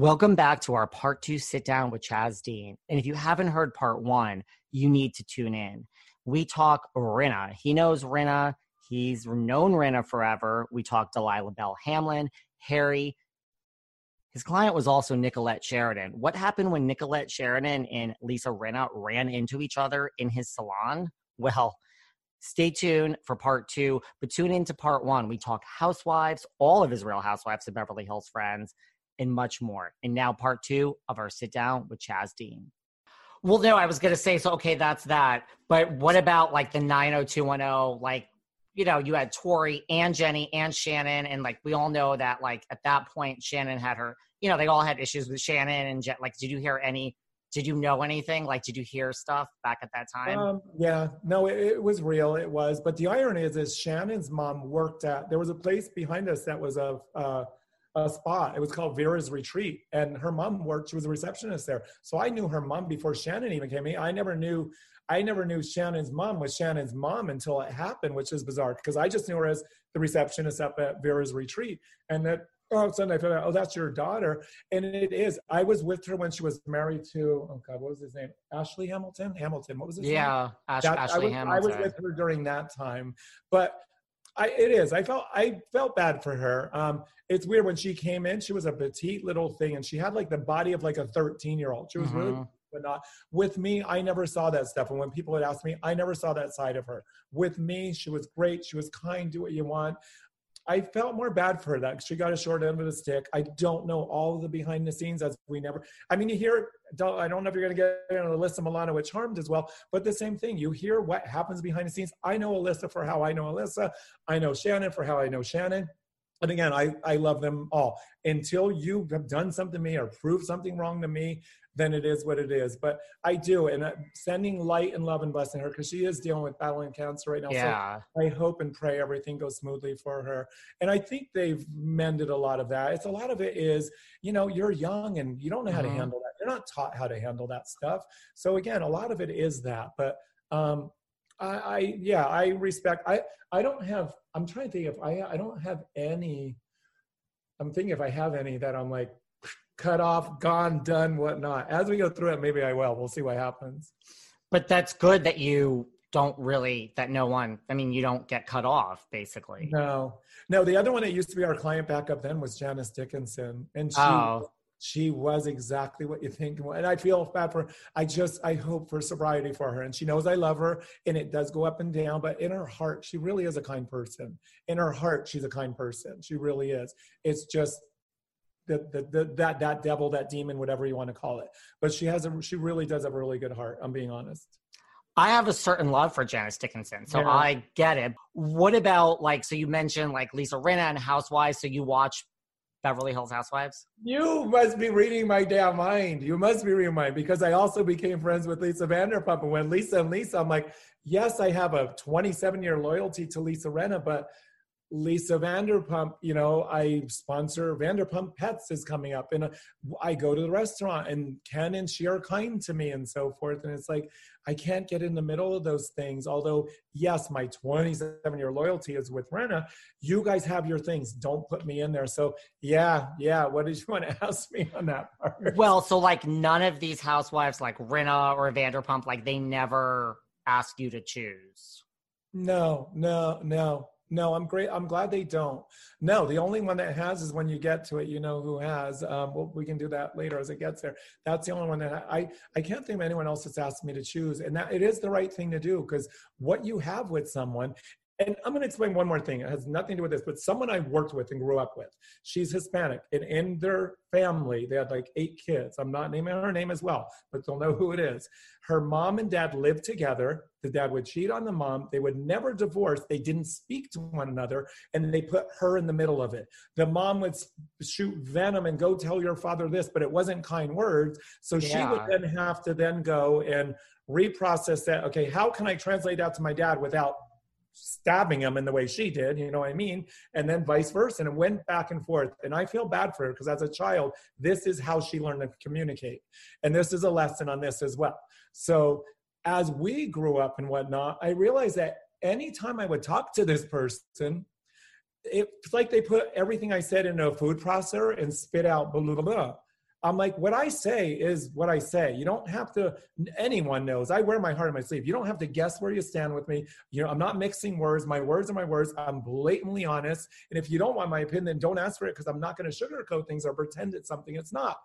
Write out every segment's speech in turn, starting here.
Welcome back to our part two sit down with Chaz Dean. And if you haven't heard part one, you need to tune in. We talk Rinna. He knows Rinna. He's known Rinna forever. We talk Delilah Belle Hamlin, Harry. His client was also Nicolette Sheridan. What happened when Nicolette Sheridan and Lisa Rinna ran into each other in his salon? Well, stay tuned for part two, but tune into part one. We talk housewives, all of his real housewives of Beverly Hills friends and much more. And now, part two of our sit down with Chaz Dean. Well, no, I was going to say, so, okay, that's that. But what about like the 90210? Like, you know, you had Tori and Jennie and Shannen. And like, we all know that, like, at that point, Shannen had her, you know, they all had issues with Shannen and Jen. Like, did you hear any? Did you know anything? Like, did you hear stuff back at that time? Um, yeah, no, it, it, was real. It was. But the irony is, is Shannen's mom worked at, there was a place behind us that was a, uh, a spot. It was called Vera's Retreat, and her mom worked. She was a receptionist there, so I knew her mom before Shannen even came in. I never knew. I never knew Shannen's mom was Shannen's mom until it happened, which is bizarre because I just knew her as the receptionist up at Vera's Retreat, and that all of a sudden I found out, oh, that's your daughter, and it is. I was with her when she was married to, oh God, what was his name? Ashley Hamilton. Hamilton. What was his yeah, name? Yeah, Ash- Ashley I was, Hamilton. I was with her during that time, but I, it is. I felt I felt bad for her. Um, it's weird when she came in. She was a petite little thing, and she had like the body of like a thirteen year old. She was mm-hmm. really, but not with me. I never saw that stuff. And when people would ask me, I never saw that side of her. With me, she was great. She was kind. Do what you want. I felt more bad for her that she got a short end of the stick. I don't know all of the behind the scenes as we never. I mean, you hear. I don't know if you're going to get on Alyssa Milano, which harmed as well, but the same thing. You hear what happens behind the scenes. I know Alyssa for how I know Alyssa. I know Shannen for how I know Shannen. And again, I, I love them all. Until you have done something to me or proved something wrong to me, then it is what it is. But I do, and uh, sending light and love and blessing her because she is dealing with battling cancer right now. Yeah. So I hope and pray everything goes smoothly for her. And I think they've mended a lot of that. It's a lot of it is, you know, you're young and you don't know how mm-hmm. to handle that. You're not taught how to handle that stuff. So again, a lot of it is that. But um, I, I yeah, I respect. I I don't have. I'm trying to think if I I don't have any. I'm thinking if I have any that I'm like cut off, gone, done, whatnot. As we go through it, maybe I will. We'll see what happens. But that's good that you don't really that no one. I mean, you don't get cut off, basically. No, no. The other one that used to be our client backup then was Janice Dickinson, and she oh she was exactly what you think and i feel bad for her i just i hope for sobriety for her and she knows i love her and it does go up and down but in her heart she really is a kind person in her heart she's a kind person she really is it's just the, the, the that that devil that demon whatever you want to call it but she has a she really does have a really good heart i'm being honest I have a certain love for Janice Dickinson, so Yeah. I get it. What about like so you mentioned like Lisa Rinna and Housewives, so you watch Beverly Hills Housewives? You must be reading my damn mind. You must be reading mine because I also became friends with Lisa Vanderpump. And when Lisa and Lisa, I'm like, yes, I have a 27 year loyalty to Lisa Rinna, but Lisa Vanderpump, you know, I sponsor Vanderpump Pets is coming up, and uh, I go to the restaurant, and Ken and she are kind to me and so forth. And it's like I can't get in the middle of those things. Although, yes, my 27 year loyalty is with Rinna. You guys have your things. Don't put me in there. So, yeah, yeah. What did you want to ask me on that part? Well, so like none of these housewives, like Rinna or Vanderpump, like they never ask you to choose. No, no, no, no. I'm great. I'm glad they don't. No, the only one that has is when you get to it. You know who has. Um, well, we can do that later as it gets there. That's the only one that I I can't think of anyone else that's asked me to choose, and that it is the right thing to do because what you have with someone. And I'm going to explain one more thing. It has nothing to do with this, but someone I worked with and grew up with. She's Hispanic, and in their family, they had like eight kids. I'm not naming her name as well, but they'll know who it is. Her mom and dad lived together. The dad would cheat on the mom. They would never divorce. They didn't speak to one another, and they put her in the middle of it. The mom would shoot venom and go tell your father this, but it wasn't kind words. So she would then have to then go and reprocess that. Okay, how can I translate that to my dad without stabbing him in the way she did, you know what I mean? And then vice versa. And it went back and forth. And I feel bad for her because as a child, this is how she learned to communicate. And this is a lesson on this as well. So as we grew up and whatnot, I realized that anytime I would talk to this person, it's like they put everything I said into a food processor and spit out blah, blah, blah, blah. I'm like, what I say is what I say. You don't have to, anyone knows. I wear my heart on my sleeve. You don't have to guess where you stand with me. You know, I'm not mixing words. My words are my words. I'm blatantly honest. And if you don't want my opinion, don't ask for it because I'm not going to sugarcoat things or pretend it's something it's not.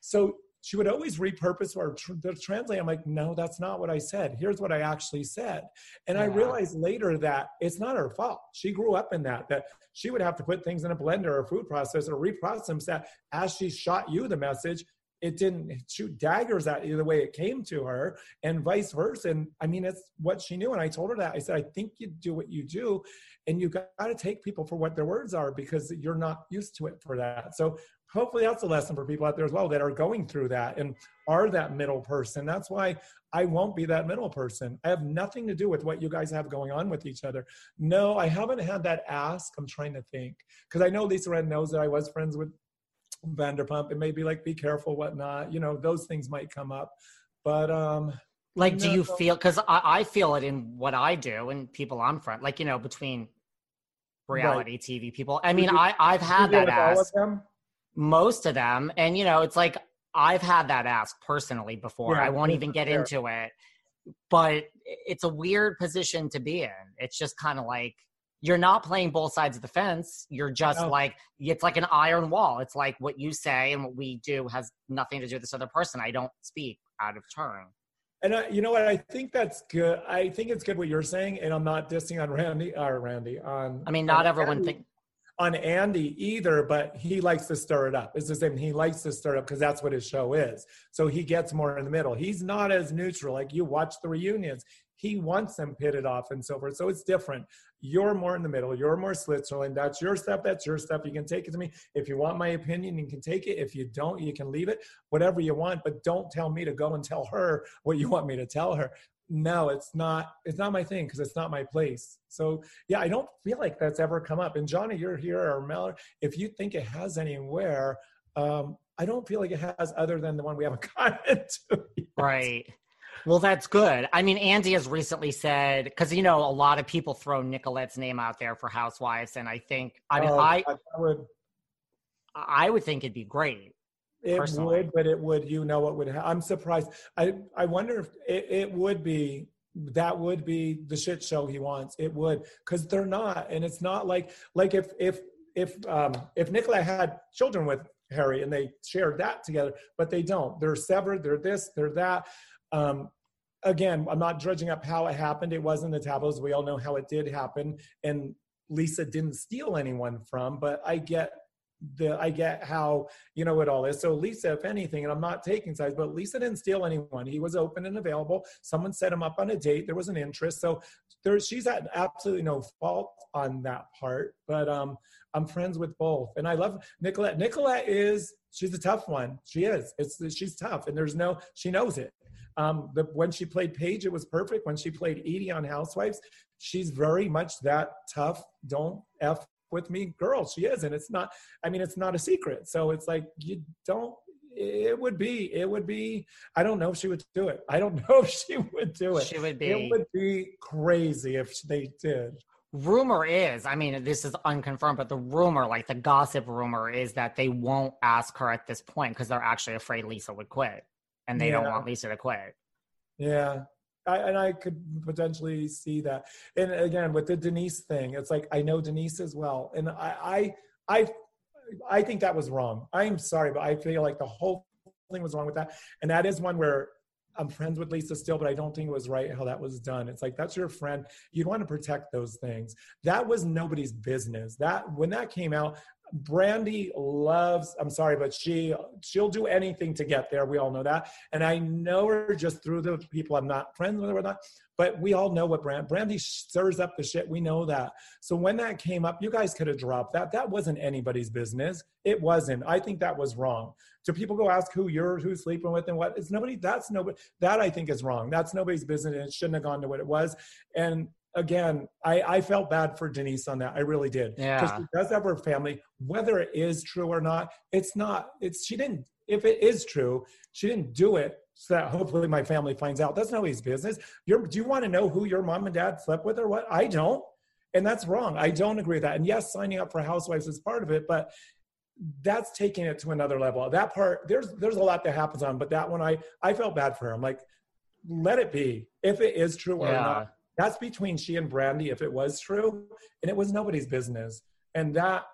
So she would always repurpose or tr- translate. I'm like, no, that's not what I said. Here's what I actually said. And I realized later that it's not her fault. She grew up in that, that she would have to put things in a blender or food processor or reprocess them so that as she shot you the message, it didn't shoot daggers at you the way it came to her and vice versa. And I mean, it's what she knew. And I told her that I said, I think you do what you do and you got to take people for what their words are because you're not used to it for that. So hopefully that's a lesson for people out there as well that are going through that and are that middle person. That's why I won't be that middle person. I have nothing to do with what you guys have going on with each other. No, I haven't had that ask. I'm trying to think because I know Lisa Red knows that I was friends with Vanderpump and maybe like be careful, whatnot. You know, those things might come up. But um Like, do you No. feel? Because I, I feel it in what I do and people I'm friend, like you know, between reality TV people. I mean, you- I I've had that with of ask them? most of them, and you know, it's like I've had that ask personally before. Yeah, I won't yeah, even get into it, but it's a weird position to be in. It's just kind of like you're not playing both sides of the fence. You're just No. like it's like an iron wall. It's like what you say and what we do has nothing to do with this other person. I don't speak out of turn. And I, you know what? I think that's good. I think it's good what you're saying, and I'm not dissing on Randy or Randy on. I mean, not everyone Andy- think on Andy either, but he likes to stir it up. It's the same. He likes to stir it up because that's what his show is. So he gets more in the middle. He's not as neutral. Like you watch the reunions, he wants them pitted off and so forth. So it's different. You're more in the middle. You're more Switzerland. That's your stuff. That's your stuff. You can take it to me. If you want my opinion, you can take it. If you don't, you can leave it. Whatever you want, but don't tell me to go and tell her what you want me to tell her. No, it's not. It's not my thing because it's not my place. So yeah, I don't feel like that's ever come up. And Johnny, you're here, or Mel, if you think it has anywhere, um, I don't feel like it has other than the one we haven't gotten to. yet. Right. Well, that's good. I mean, Andy has recently said because you know a lot of people throw Nicolette's name out there for Housewives, and I think I mean Oh, I that would I would think it'd be great. it personally. would, but it would. You know what would? Ha- I'm surprised. I I wonder if it, it would be. That would be the shit show he wants. It would because they're not, and it's not like like if if if um if Nicola had children with Harry and they shared that together, but they don't. They're severed. They're this. They're that. Um, again, I'm not dredging up how it happened. It wasn't the tabloids. We all know how it did happen, and Lisa didn't steal anyone from. But I get the I get how you know it all is. So Lisa, if anything, and I'm not taking sides, but Lisa didn't steal anyone. He was open and available. Someone set him up on a date. There was an interest. So there, she's at absolutely no fault on that part. But um, I'm friends with both, and I love Nicolette. Nicolette is she's a tough one. She is. It's she's tough, and there's no she knows it. Um, the, when she played Paige, it was perfect. When she played Edie on Housewives, she's very much that tough. Don't f with me girl. She is and it's not i mean it's not a secret. So it's like you don't it would be it would be i don't know if she would do it. I don't know if she would do it. She would be. It would be crazy if they did. Rumor is i mean this is unconfirmed but the rumor like the gossip rumor is that they won't ask her at this point because they're actually afraid lisa would quit and they yeah. don't want lisa to quit yeah I, and I could potentially see that. And again, with the Denise thing, it's like I know Denise as well, and I, I, I, I think that was wrong. I'm sorry, but I feel like the whole thing was wrong with that. And that is one where I'm friends with Lisa still, but I don't think it was right how that was done. It's like that's your friend. You'd want to protect those things. That was nobody's business. That when that came out, Brandi loves, I'm sorry, but she she'll do anything to get there. We all know that. And I know her just through the people I'm not friends with or not, but we all know what Brand Brandi stirs up the shit. We know that. So when that came up, you guys could have dropped that. That wasn't anybody's business. It wasn't. I think that was wrong. Do people go ask who you're who's sleeping with and what? It's nobody. That's nobody. That I think is wrong. That's nobody's business. And it shouldn't have gone to what it was. And again, I, I felt bad for Denise on that. I really did. Yeah. Because she does have her family, whether it is true or not, it's not, it's, she didn't, if it is true, she didn't do it so that hopefully my family finds out. That's nobody's business. You're, do you want to know who your mom and dad slept with or what? I don't. And that's wrong. I don't agree with that. And yes, signing up for housewives is part of it, but that's taking it to another level. That part, there's there's a lot that happens on, but that one I I felt bad for her. I'm like, let it be. If it is true or yeah. not, that's between she and Brandi, if it was true, and it was nobody's business. And that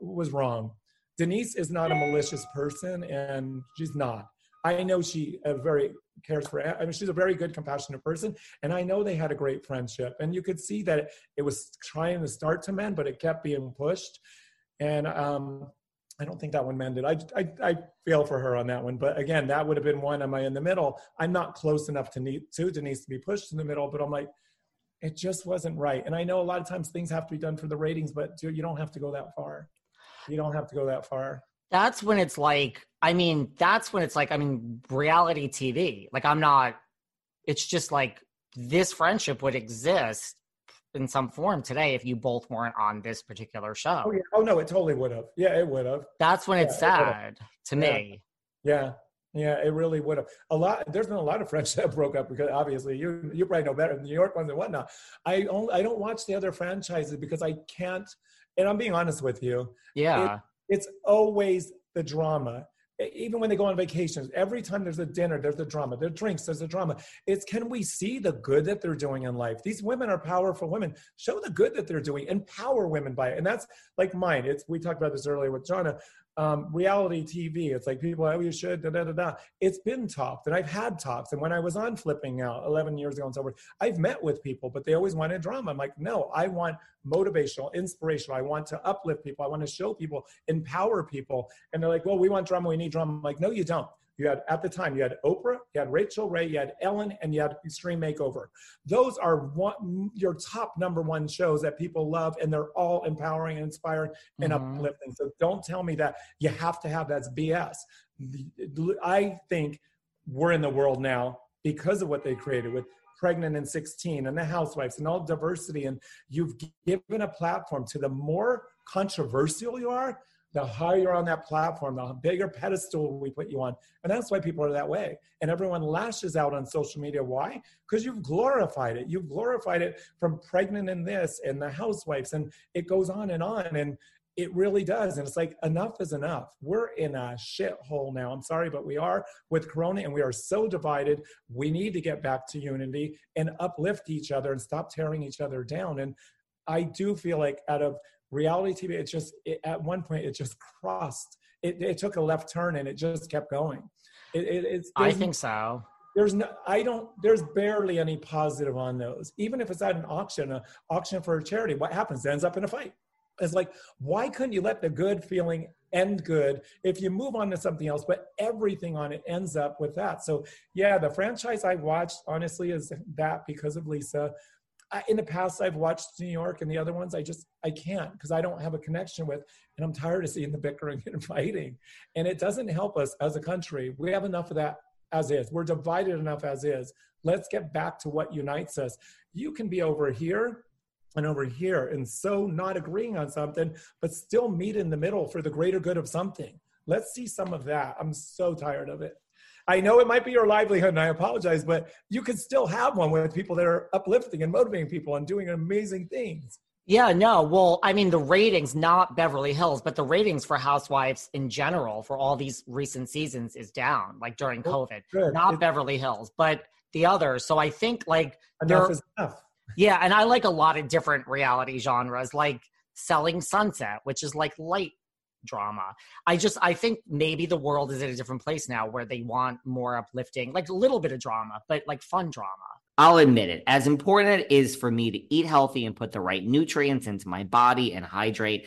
was wrong. Denise is not a malicious person, and she's not. I know she uh, very cares for. I mean, she's a very good, compassionate person, and I know they had a great friendship. And you could see that it was trying to start to mend, but it kept being pushed. And um, I don't think that one mended. I, I, I feel for her on that one. But again, that would have been one. Am I in the middle? I'm not close enough to need to Denise to be pushed in the middle, but I'm like, it just wasn't right. And I know a lot of times things have to be done for the ratings, but you don't have to go that far. You don't have to go that far. That's when it's like, I mean, that's when it's like, I mean, reality TV. Like, I'm not, it's just like this friendship would exist in some form today if you both weren't on this particular show. Oh, yeah. oh no, it totally would have. Yeah, it would have. That's when it's sad it to yeah. me. Yeah. Yeah, it really would have. A lot. There's been a lot of friends that broke up because obviously you you probably know better the New York ones and whatnot. I only I don't watch the other franchises because I can't. And I'm being honest with you. Yeah, it, it's always the drama even when they go on vacations, every time there's a dinner, there's a drama. There are drinks, there's a drama. It's can we see the good that they're doing in life? These women are powerful women. Show the good that they're doing. Empower women by it. And that's like mine. It's we talked about this earlier with Jonna um, reality TV. It's like people, oh, you should, da da da da. It's been talked, and I've had talks. And when I was on Flipping Out 11 years ago and so forth, I've met with people, but they always wanted drama. I'm like, no, I want motivational, inspirational. I want to uplift people. I want to show people, empower people. And they're like, well, we want drama. We need drama. I'm like, no, you don't. You had at the time you had Oprah, you had Rachael Ray, you had Ellen, and you had Extreme Makeover. Those are one, your top number one shows that people love, and they're all empowering and inspiring and mm-hmm. uplifting. So don't tell me that you have to have that's BS. I think we're in the world now because of what they created with pregnant and 16 and the housewives and all diversity and you've given a platform to the more controversial you are the higher you're on that platform, the bigger pedestal we put you on. And that's why people are that way. And everyone lashes out on social media. Why? Because you've glorified it. You've glorified it from pregnant and this and the housewives. And it goes on and on. And it really does. And it's like, enough is enough. We're in a shithole now. I'm sorry, but we are with Corona and we are so divided. We need to get back to unity and uplift each other and stop tearing each other down. And I do feel like out of reality TV, it just it, at one point it just crossed. It, it took a left turn and it just kept going. It, it, it's, I think so. There's no, I don't. There's barely any positive on those. Even if it's at an auction, an auction for a charity, what happens? It ends up in a fight. It's like, why couldn't you let the good feeling end good if you move on to something else? But everything on it ends up with that. So, yeah, the franchise I watched, honestly, is that because of Lisa. I, in the past, I've watched New York and the other ones, I just, I can't because I don't have a connection with, and I'm tired of seeing the bickering and fighting. And it doesn't help us as a country. We have enough of that as is. We're divided enough as is. Let's get back to what unites us. You can be over here and over here and so not agreeing on something but still meet in the middle for the greater good of something let's see some of that i'm so tired of it i know it might be your livelihood and i apologize but you can still have one with people that are uplifting and motivating people and doing amazing things yeah, no. Well, I mean, the ratings, not Beverly Hills, but the ratings for Housewives in general for all these recent seasons is down, like during oh, COVID. Good. Not it's, Beverly Hills, but the others. So I think like enough is enough. Yeah, and I like a lot of different reality genres, like Selling Sunset, which is like light drama. I just I think maybe the world is at a different place now where they want more uplifting, like a little bit of drama, but like fun drama. I'll admit it. As important it is for me to eat healthy and put the right nutrients into my body and hydrate,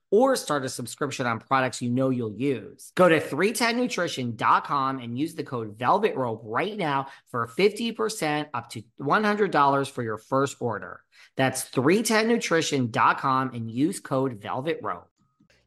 or start a subscription on products you know you'll use. Go to 310nutrition.com and use the code Velvet Rope right now for 50% up to $100 for your first order. That's 310nutrition.com and use code Velvet Rope.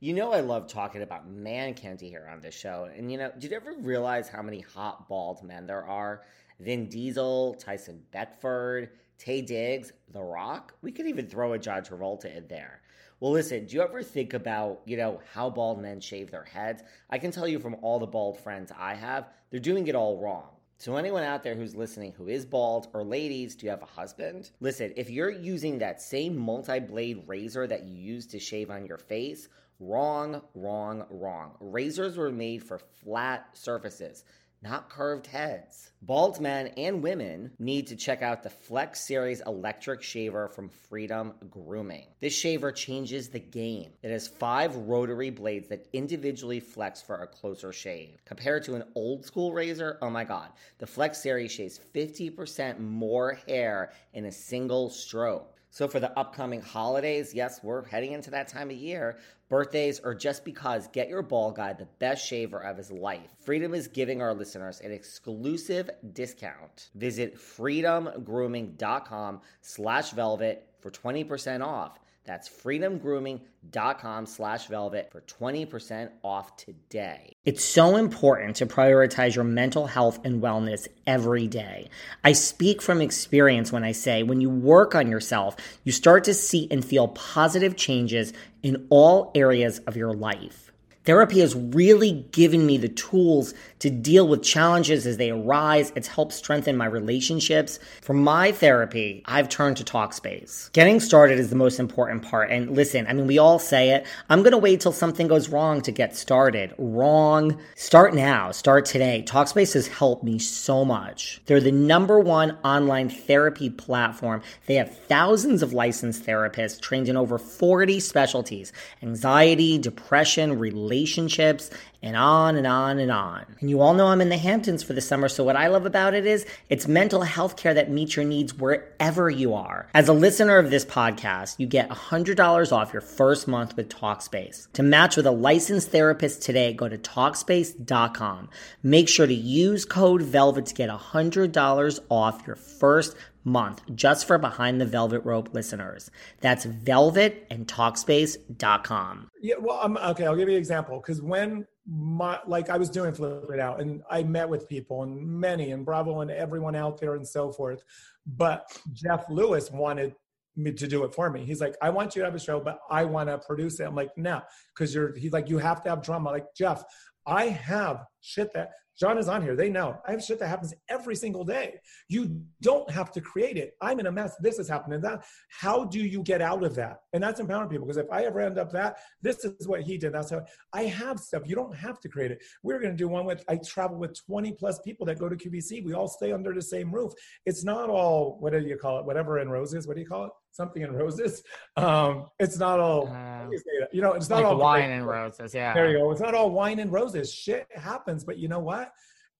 You know, I love talking about man candy here on this show. And, you know, did you ever realize how many hot bald men there are? Vin Diesel, Tyson Beckford, Taye Diggs, The Rock. We could even throw a John Travolta in there. Well, listen, do you ever think about, you know, how bald men shave their heads? I can tell you from all the bald friends I have, they're doing it all wrong. So, anyone out there who's listening who is bald, or ladies, do you have a husband? Listen, if you're using that same multi blade razor that you use to shave on your face, wrong, wrong, wrong. Razors were made for flat surfaces not curved heads. Bald men and women need to check out the Flex Series electric shaver from Freedom Grooming. This shaver changes the game. It has five rotary blades that individually flex for a closer shave. Compared to an old school razor, oh my god, the Flex Series shaves 50% more hair in a single stroke. So, for the upcoming holidays, yes, we're heading into that time of year, birthdays, or just because, get your bald guy the best shaver of his life. Freedom is giving our listeners an exclusive discount. Visit freedomgrooming.com slash velvet for 20% off. That's freedomgrooming.com slash velvet for 20% off today. It's so important to prioritize your mental health and wellness every day. I speak from experience when I say when you work on yourself, you start to see and feel positive changes in all areas of your life. Therapy has really given me the tools to deal with challenges as they arise. It's helped strengthen my relationships. For my therapy, I've turned to Talkspace. Getting started is the most important part. And listen, I mean, we all say it. I'm going to wait till something goes wrong to get started. Wrong. Start now. Start today. Talkspace has helped me so much. They're the number one online therapy platform. They have thousands of licensed therapists trained in over 40 specialties anxiety, depression, relationships relationships, and on and on and on. And you all know I'm in the Hamptons for the summer, so what I love about it is it's mental health care that meets your needs wherever you are. As a listener of this podcast, you get $100 off your first month with Talkspace. To match with a licensed therapist today, go to Talkspace.com. Make sure to use code VELVET to get $100 off your first month just for Behind the Velvet Rope listeners. That's velvet and talkspace.com. Yeah, well, I'm okay. I'll give you an example because when my like I was doing Flipping Out and I met with people and many and Bravo and everyone out there and so forth. But Jeff Lewis wanted me to do it for me. He's like, I want you to have a show, but I want to produce it. I'm like, no, because you're. He's like, you have to have drama. Like Jeff, I have shit that John is on here. They know I have shit that happens every single day. You don't have to create it. I'm in a mess. This is happening. That. How do you get out of that? And that's empowering people because if I ever end up that, this is what he did. That's how I have stuff. You don't have to create it. We're going to do one with. I travel with 20 plus people that go to QVC. We all stay under the same roof. It's not all. What do you call it? Whatever in roses. What do you call it? Something in roses. Um, it's not all. Um, you know, it's not like all wine and roses. Yeah. There you go. It's not all wine and roses. Shit happens, but you know what?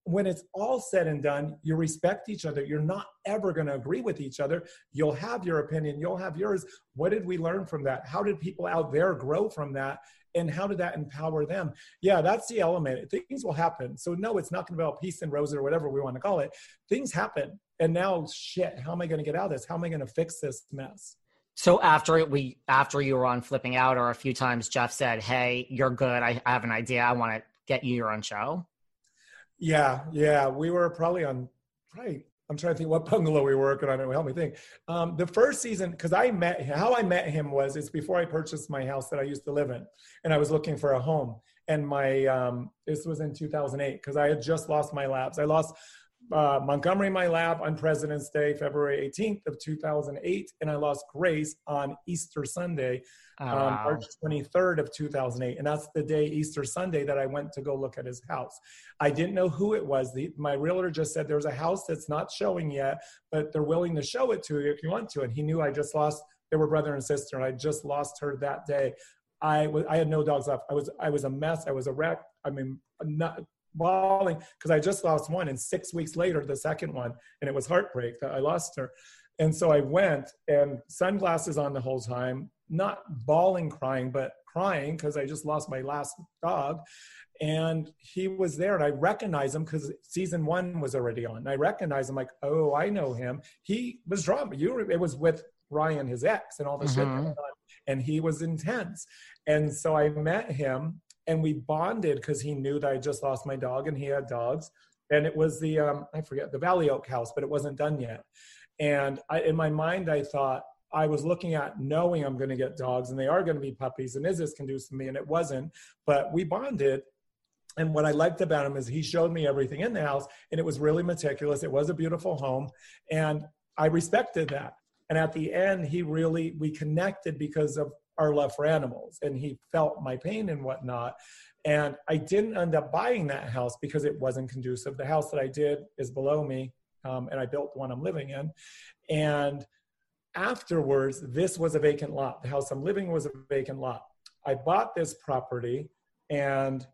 when it's all said and done, you respect each other. You're not ever going to agree with each other. You'll have your opinion, you'll have yours. What did we learn from that? How did people out there grow from that? And how did that empower them? Yeah, that's the element. Things will happen. So, no, it's not going to be all peace and roses or whatever we want to call it. Things happen. And now, shit, how am I going to get out of this? How am I going to fix this mess? So after we after you were on flipping out or a few times Jeff said, Hey, you're good. I, I have an idea. I want to get you your own show. Yeah, yeah. We were probably on probably I'm trying to think what bungalow we were working on. It help me think. Um, the first season, because I met how I met him was it's before I purchased my house that I used to live in, and I was looking for a home. And my um, this was in 2008 because I had just lost my labs. I lost uh, Montgomery my lap on President's Day, February 18th of 2008, and I lost Grace on Easter Sunday, oh, um, wow. March 23rd of 2008, and that's the day Easter Sunday that I went to go look at his house. I didn't know who it was. The, my realtor just said there's a house that's not showing yet, but they're willing to show it to you if you want to. And he knew I just lost. They were brother and sister, and I just lost her that day. I was I had no dogs left. I was I was a mess. I was a wreck. I mean, not bawling because I just lost one, and six weeks later, the second one, and it was heartbreak that I lost her. And so I went and sunglasses on the whole time, not bawling, crying, but crying because I just lost my last dog. And he was there, and I recognized him because season one was already on. And I recognized him, like, oh, I know him. He was drama. You, it was with Ryan, his ex, and all the mm-hmm. shit. And he was intense. And so I met him and we bonded because he knew that I just lost my dog and he had dogs. And it was the um, I forget the Valley Oak house, but it wasn't done yet. And I, in my mind, I thought I was looking at knowing I'm going to get dogs and they are going to be puppies, and is this conducive to me? And it wasn't. But we bonded. And what I liked about him is he showed me everything in the house, and it was really meticulous. It was a beautiful home, and I respected that. And at the end, he really we connected because of our left for animals and he felt my pain and whatnot and i didn't end up buying that house because it wasn't conducive the house that i did is below me um, and i built the one i'm living in and afterwards this was a vacant lot the house i'm living was a vacant lot i bought this property and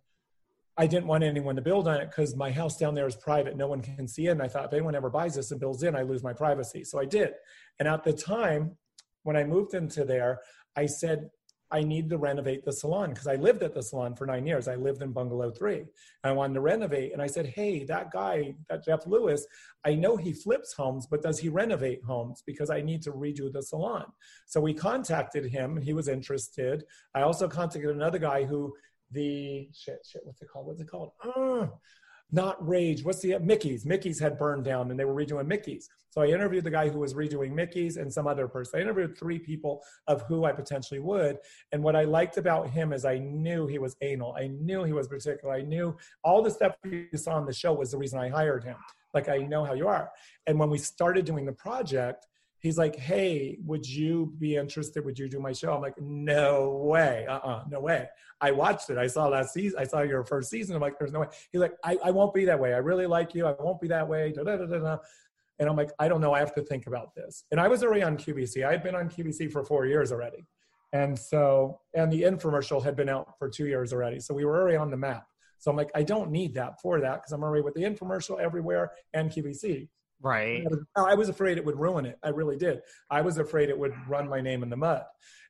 I didn't want anyone to build on it because my house down there is private. No one can see it. And I thought if anyone ever buys this and builds in, I lose my privacy. So I did. And at the time, when I moved into there, I said, I need to renovate the salon because I lived at the salon for nine years. I lived in bungalow three. I wanted to renovate. And I said, Hey, that guy, that Jeff Lewis, I know he flips homes, but does he renovate homes? Because I need to redo the salon. So we contacted him he was interested. I also contacted another guy who the shit, shit, what's it called? What's it called? Uh, not Rage. What's the Mickey's? Mickey's had burned down and they were redoing Mickey's. So I interviewed the guy who was redoing Mickey's and some other person. I interviewed three people of who I potentially would. And what I liked about him is I knew he was anal. I knew he was particular. I knew all the stuff you saw on the show was the reason I hired him. Like I know how you are. And when we started doing the project, he's like, hey, would you be interested? Would you do my show? I'm like, no way. Uh-uh, no way. I watched it. I saw last season. I saw your first season. I'm like, there's no way. He's like, I, I won't be that way. I really like you. I won't be that way. Da, da, da, da, And I'm like, I don't know. I have to think about this. And I was already on QVC. I had been on QVC for four years already. And so, and the infomercial had been out for two years already. So we were already on the map. So I'm like, I don't need that for that because I'm already with the infomercial everywhere and QVC. Right. I was afraid it would ruin it. I really did. I was afraid it would run my name in the mud.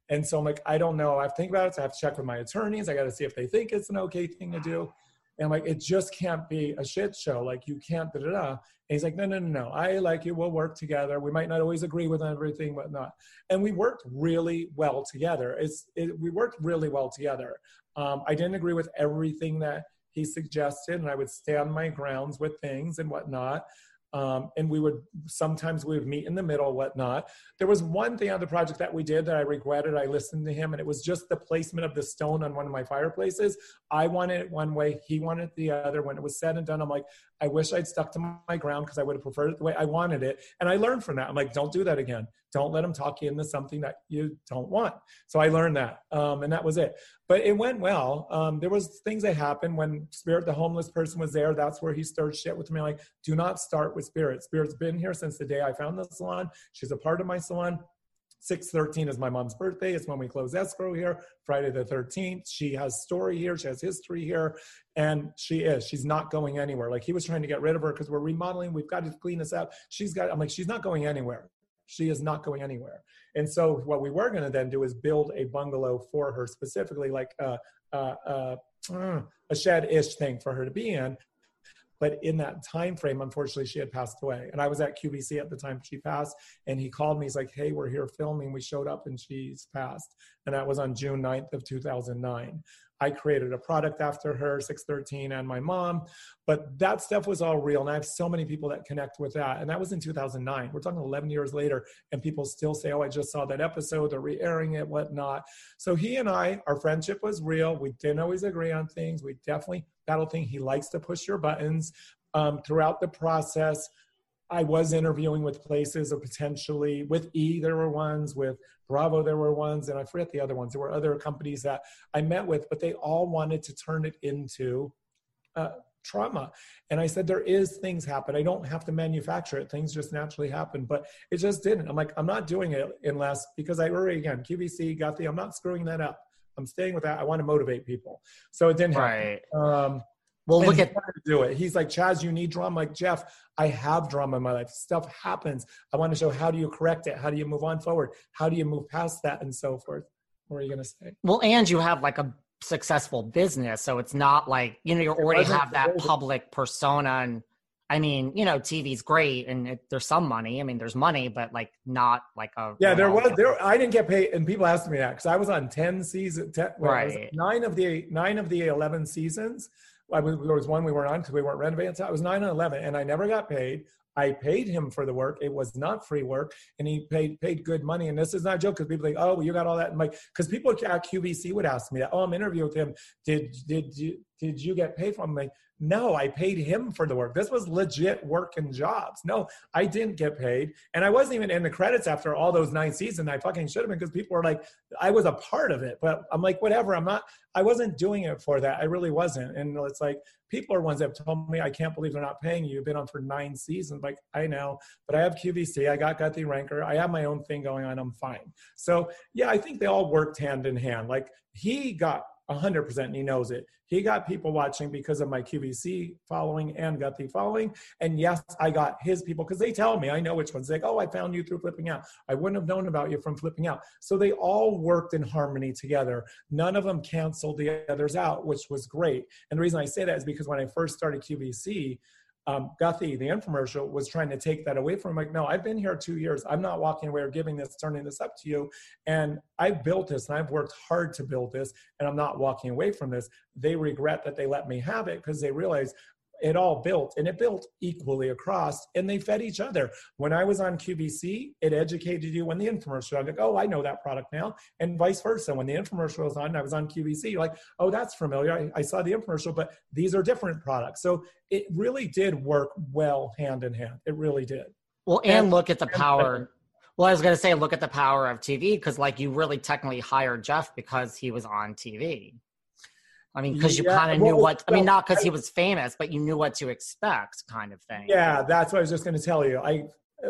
And so I'm like, I don't know. I have to think about it. So I have to check with my attorneys. I got to see if they think it's an okay thing to do. And I'm like, it just can't be a shit show. Like you can't, da da da. And he's like, no, no, no, no. I like you. We'll work together. We might not always agree with everything, but not. And we worked really well together. It's it, we worked really well together. Um, I didn't agree with everything that he suggested, and I would stand my grounds with things and whatnot Um, and we would sometimes we would meet in the middle, whatnot. There was one thing on the project that we did that I regretted. I listened to him, and it was just the placement of the stone on one of my fireplaces. I wanted it one way, he wanted it the other. When it was said and done, I'm like, I wish I'd stuck to my ground because I would have preferred it the way I wanted it. And I learned from that. I'm like, don't do that again. Don't let them talk you into something that you don't want. So I learned that, um, and that was it. But it went well. Um, there was things that happened when Spirit, the homeless person, was there. That's where he stirred shit with me. Like, do not start with Spirit. Spirit's been here since the day I found the salon. She's a part of my salon. 613 is my mom's birthday. It's when we close escrow here. Friday the 13th. She has story here. She has history here. And she is. She's not going anywhere. Like he was trying to get rid of her because we're remodeling. We've got to clean this up. She's got, I'm like, she's not going anywhere. She is not going anywhere. And so what we were going to then do is build a bungalow for her specifically, like a, a, a, a shed-ish thing for her to be in. But in that time frame unfortunately she had passed away. And i was at QVC at the time she passed and he called me. He's like hey we're here filming. We showed up and she's passed. And that was on june 9th of 2009 i created a product after her 613 and my mom. But that stuff was all real and i have so many people that connect with that. And that was in 2009 we're talking 11 years later and people still say oh i just saw that episode. They're re-airing it whatnot. So he and i our friendship was real. We didn't always agree on things. We definitely battle thing. He likes to push your buttons. Um, throughout the process, I was interviewing with places or potentially with E, there were ones, with Bravo, there were ones, and I forget the other ones. There were other companies that I met with, but they all wanted to turn it into uh, trauma. And I said, there is things happen. I don't have to manufacture it. Things just naturally happen, but it just didn't. I'm like, I'm not doing it unless, because I already, again, QVC got the, I'm not screwing that up. I'm staying with that. I want to motivate people. So it didn't happen. Right. Um, well, look at do it. He's like, Chaz, you need drama. Like Jeff, I have drama in my life. Stuff happens. I want to show how do you correct it? How do you move on forward? How do you move past that and so forth? What are you gonna say? Well, and you have like a successful business, so it's not like you know you already have that public persona and I mean, you know, TV's great and it, there's some money. I mean, there's money, but like not like a. Yeah, there was there. I didn't get paid, and people asked me that because I was on ten seasons, well, right? Nine of the nine of the eleven seasons. I was, there was one we weren't on because we weren't renovating. So I was nine and eleven, and I never got paid. I paid him for the work. It was not free work, and he paid paid good money. And this is not a joke because people think, oh, well, you got all that. And like, because people at QVC would ask me that. Oh, I'm interviewing with him. Did did you did you get paid from him? Like, no, I paid him for the work. This was legit work and jobs. No, I didn't get paid. And I wasn't even in the credits after all those nine seasons. I fucking should have been because people were like, I was a part of it. But I'm like, whatever. I'm not, I wasn't doing it for that. I really wasn't. And it's like, people are ones that have told me, I can't believe they're not paying you. You've been on for nine seasons. Like, I know, but I have QVC. I got the Ranker. I have my own thing going on. I'm fine. So, yeah, I think they all worked hand in hand. Like, he got 100% and he knows it. He got people watching because of my QVC following and the following. And yes, I got his people because they tell me, I know which ones. They like, oh, I found you through flipping out. I wouldn't have known about you from flipping out. So they all worked in harmony together. None of them canceled the others out, which was great. And the reason I say that is because when I first started QVC, um, the infomercial, was trying to take that away from him. Like, no, I've been here two years. I'm not walking away or giving this, turning this up to you. And I built this and I've worked hard to build this and I'm not walking away from this. They regret that they let me have it because they realize it all built and it built equally across and they fed each other. When I was on QVC, it educated you when the infomercial, I'm like, oh, I know that product now. And vice versa. When the infomercial was on, I was on QVC, you're like, oh, that's familiar. I, I saw the infomercial, but these are different products. So it really did work well hand in hand. It really did. Well, and, and look at the power. Well, I was going to say, look at the power of TV because, like, you really technically hired Jeff because he was on TV. I mean, because you yeah, kind of well, knew what, I mean, not because he was famous, but you knew what to expect, kind of thing. Yeah, that's what I was just going to tell you. I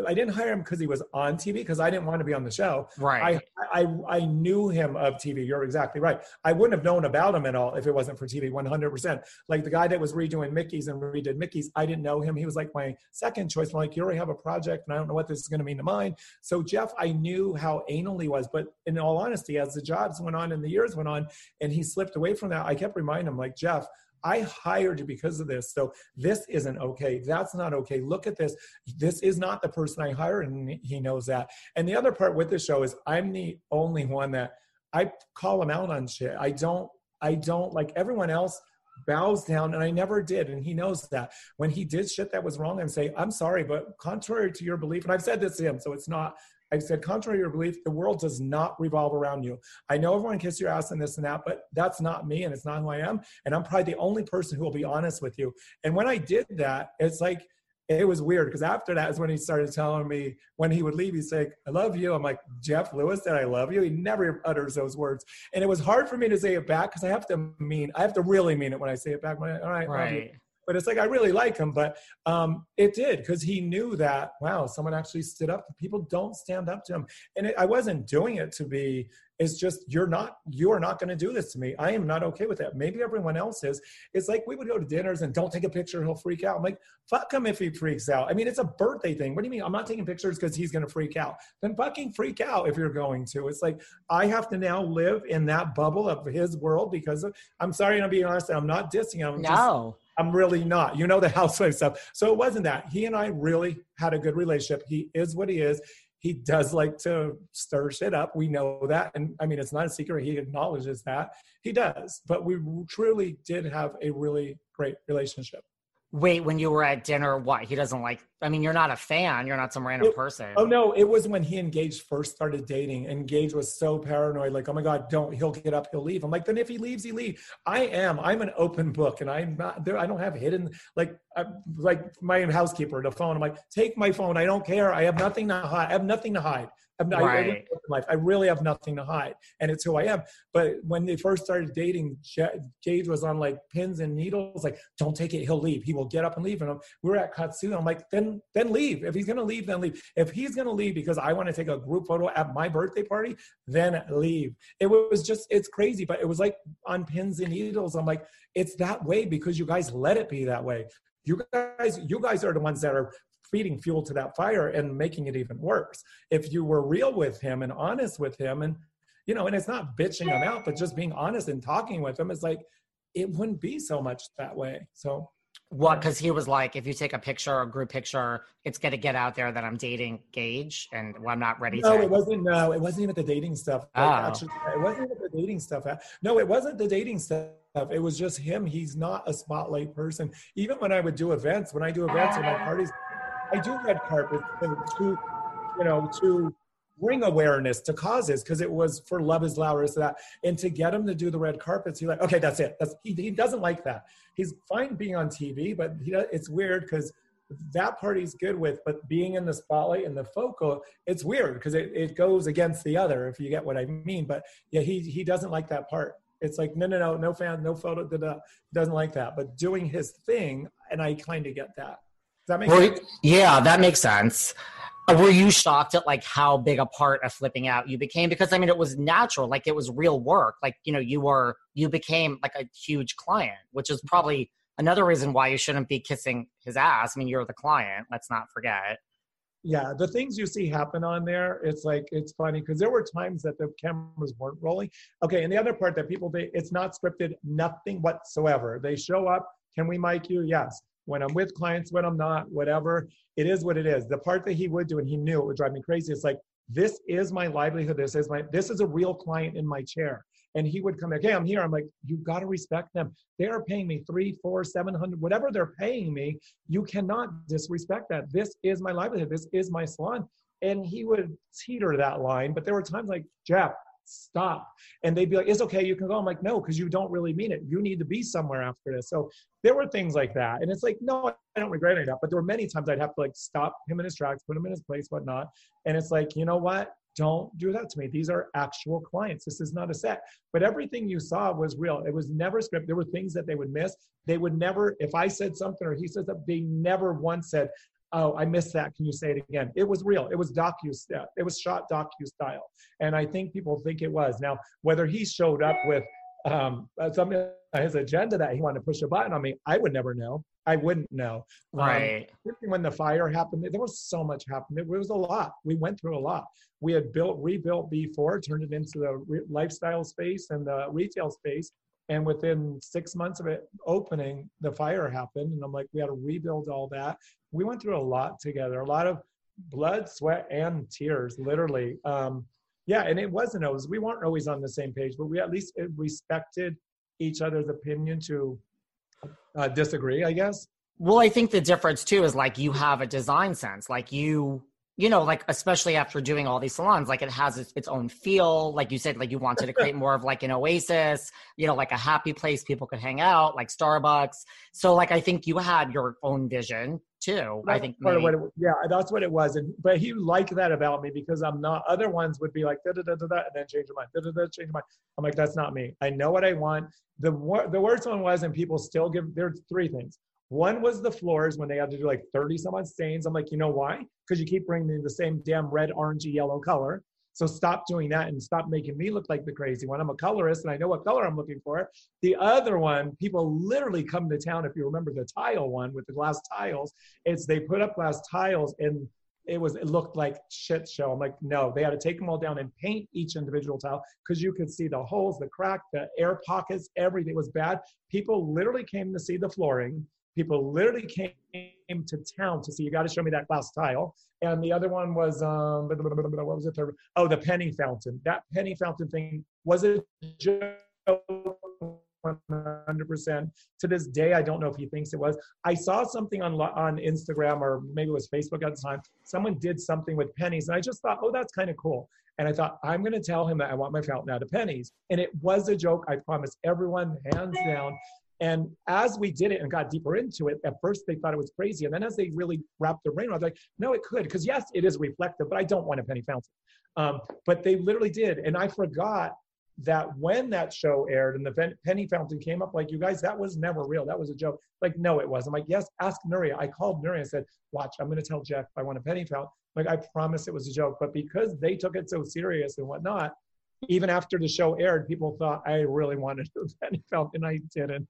I didn't hire him because he was on TV because I didn't want to be on the show. Right. I, I I knew him of TV. You're exactly right. I wouldn't have known about him at all if it wasn't for TV. 100%. Like the guy that was redoing Mickey's and redid Mickey's, I didn't know him. He was like my second choice. I'm like, you already have a project, and I don't know what this is going to mean to mine. So Jeff, I knew how anal he was, but in all honesty, as the jobs went on and the years went on, and he slipped away from that, I kept reminding him, like Jeff. I hired you because of this. So this isn't okay. That's not okay. Look at this. This is not the person I hired, and he knows that. And the other part with the show is I'm the only one that I call him out on shit. I don't. I don't like everyone else bows down and I never did. And he knows that. When he did shit that was wrong, I'm say, I'm sorry, but contrary to your belief, and I've said this to him, so it's not I've said, contrary to your belief, the world does not revolve around you. I know everyone kiss your ass and this and that, but that's not me and it's not who I am. And I'm probably the only person who will be honest with you. And when I did that, it's like, it was weird because after that is when he started telling me when he would leave, he'd say, I love you. I'm like, Jeff Lewis said, I love you. He never utters those words. And it was hard for me to say it back because I have to mean, I have to really mean it when I say it back. All right. Right but it's like I really like him. But um, it did because he knew that wow, someone actually stood up. People don't stand up to him, and it, I wasn't doing it to be. It's just you're not you are not going to do this to me. I am not okay with that. Maybe everyone else is. It's like we would go to dinners and don't take a picture, he'll freak out. I'm like, fuck him if he freaks out. I mean, it's a birthday thing. What do you mean? I'm not taking pictures because he's going to freak out. Then fucking freak out if you're going to. It's like I have to now live in that bubble of his world because of, I'm sorry, I'm being honest. I'm not dissing him. I'm no. Just, I'm really not. You know the housewife stuff. So it wasn't that. He and I really had a good relationship. He is what he is. He does like to stir shit up. We know that. And I mean, it's not a secret. He acknowledges that. He does. But we truly did have a really great relationship. Wait, when you were at dinner, what? He doesn't like. I mean, you're not a fan. You're not some random it, person. Oh no, it was when he and Gage first started dating. and gage was so paranoid, like, oh my god, don't. He'll get up, he'll leave. I'm like, then if he leaves, he leave. I am. I'm an open book, and I'm not there. I don't have hidden like, I, like my housekeeper, the phone. I'm like, take my phone. I don't care. I have nothing to hide. I have nothing to hide. I'm not, right. I, life. I really have nothing to hide, and it's who I am. But when they first started dating, Gage was on like pins and needles. Like, don't take it. He'll leave. He will get up and leave. And we're at Katsu. I'm like, then then leave. If he's gonna leave, then leave. If he's gonna leave because I want to take a group photo at my birthday party, then leave. It was just it's crazy, but it was like on pins and needles. I'm like, it's that way because you guys let it be that way. You guys, you guys are the ones that are feeding fuel to that fire and making it even worse. If you were real with him and honest with him, and you know, and it's not bitching him out, but just being honest and talking with him, it's like it wouldn't be so much that way. So what? Because he was like, if you take a picture, a group picture, it's going to get out there that I'm dating Gage, and well, I'm not ready. No, to... it wasn't. No, it wasn't even the dating stuff. Like, oh. Actually, it wasn't even the dating stuff. No, it wasn't the dating stuff. It was just him. He's not a spotlight person. Even when I would do events, when I do events or my ah. parties, I do red carpet to, you know, to bring awareness to causes because it was for Love Is Louder, so that, and to get him to do the red carpets, he's like, okay, that's it. That's he, he doesn't like that. He's fine being on TV, but he, it's weird because that part he's good with, but being in the spotlight and the focal, it's weird because it, it goes against the other, if you get what I mean. But yeah, he he doesn't like that part. It's like, no, no, no, no fan, no photo, da, da, doesn't like that. But doing his thing, and I kind of get that that make were, sense? Yeah, that makes sense. Uh, were you shocked at like how big a part of flipping out you became? Because I mean, it was natural, like it was real work. Like you know, you were you became like a huge client, which is probably another reason why you shouldn't be kissing his ass. I mean, you're the client. Let's not forget. Yeah, the things you see happen on there, it's like it's funny because there were times that the cameras weren't rolling. Okay, and the other part that people they it's not scripted, nothing whatsoever. They show up. Can we mic you? Yes when I'm with clients, when I'm not, whatever. It is what it is. The part that he would do, and he knew it would drive me crazy, it's like, this is my livelihood. This is my, this is a real client in my chair. And he would come, okay, I'm here. I'm like, you got to respect them. They are paying me three, four, seven hundred, whatever they're paying me. You cannot disrespect that. This is my livelihood. This is my salon. And he would teeter that line. But there were times like, Jeff, stop. And they'd be like, it's okay, you can go. I'm like, no, because you don't really mean it. You need to be somewhere after this. So there were things like that. And it's like, no, I don't regret any of that. But there were many times I'd have to like stop him in his tracks, put him in his place, whatnot. And it's like, you know what? Don't do that to me. These are actual clients. This is not a set. But everything you saw was real. It was never scripted. There were things that they would miss. They would never, if I said something or he said something, they never once said, oh, I missed that. Can you say it again? It was real. It was docu. It was shot docu style, and I think people think it was. Now, whether he showed up with um, some his agenda that he wanted to push a button on me, I would never know. I wouldn't know. Um, right. Um, when the fire happened, there was so much happened. It was a lot. We went through a lot. We had built, rebuilt before, turned it into the re- lifestyle space and the retail space. And within six months of it opening, the fire happened. And I'm like, we had to rebuild all that. We went through a lot together, a lot of blood, sweat, and tears, literally. Um, yeah, and it wasn't always, we weren't always on the same page, but we at least respected each other's opinion to uh, disagree, I guess. Well, I think the difference too is like you have a design sense. Like you you know, like especially after doing all these salons, like it has its, its, own feel. Like you said, like you wanted to create more of like an oasis, you know, like a happy place people could hang out, like Starbucks. So, like I think you had your own vision too. That's I think part of what it, yeah, that's what it was. And but he liked that about me because I'm not. Other ones would be like da da da da, da and then change your mind, da da da, change your mind. I'm like, that's not me. I know what I want. The the worst one was, and people still give. There's three things. One was the floors when they had to do like 30 some odd stains. I'm like, you know why? Because you keep bringing me the same damn red, orangey, yellow color. So stop doing that and stop making me look like the crazy one. I'm a colorist and I know what color I'm looking for. The other one, people literally come to town. If you remember the tile one with the glass tiles, it's they put up glass tiles and it was it looked like shit show. I'm like, no, they had to take them all down and paint each individual tile because you could see the holes, the crack, the air pockets, everything was bad. People literally came to see the flooring people literally came to town to see you got to show me that glass tile and the other one was um what was it? Oh the penny fountain. That penny fountain thing was a joke 100% to this day i don't know if he thinks it was. I saw something on on instagram or maybe it was facebook at the time. Someone did something with pennies and i just thought oh that's kind of cool. And i thought i'm going to tell him that i want my fountain out of pennies. And it was a joke i promise. Everyone hands down and as we did it and got deeper into it, at first they thought it was crazy. And then as they really wrapped their brain around, like, no, it could. Because yes, it is reflective, but I don't want a penny fountain. Um, but they literally did. And I forgot that when that show aired and the penny fountain came up, like, you guys, that was never real. That was a joke. Like, no, it wasn't. I'm like, yes, ask Nuria. I called Nuria and said, watch, I'm going to tell Jeff I want a penny fountain. Like, I promise it was a joke. But because they took it so serious and whatnot, even after the show aired, people thought I really wanted a penny fountain. I didn't.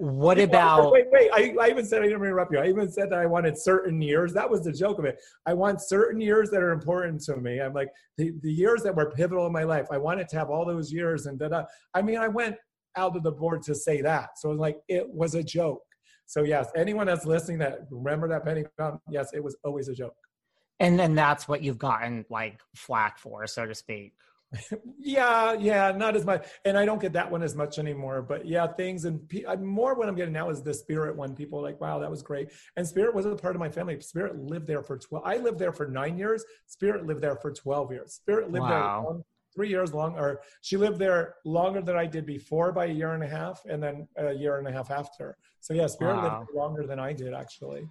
What about? Wait, wait. I, I even said I didn't interrupt you. I even said that I wanted certain years. That was the joke of it. I want certain years that are important to me. I'm like the, the years that were pivotal in my life. I wanted to have all those years and da. I mean, I went out of the board to say that. So it was like it was a joke. So yes, anyone that's listening that remember that penny fountain, yes, it was always a joke. And then that's what you've gotten like flack for, so to speak yeah, yeah, not as much, and I don't get that one as much anymore. But yeah, things and more what I'm getting now is the spirit one. People like, wow, that was great. And spirit was a part of my family. Spirit lived there for twelve. I lived there for nine years. Spirit lived there for twelve years. Spirit lived wow. there three years long, or she lived there longer than I did before by a year and a half, and then a year and a half after. So yeah, Spirit wow. lived longer than I did actually.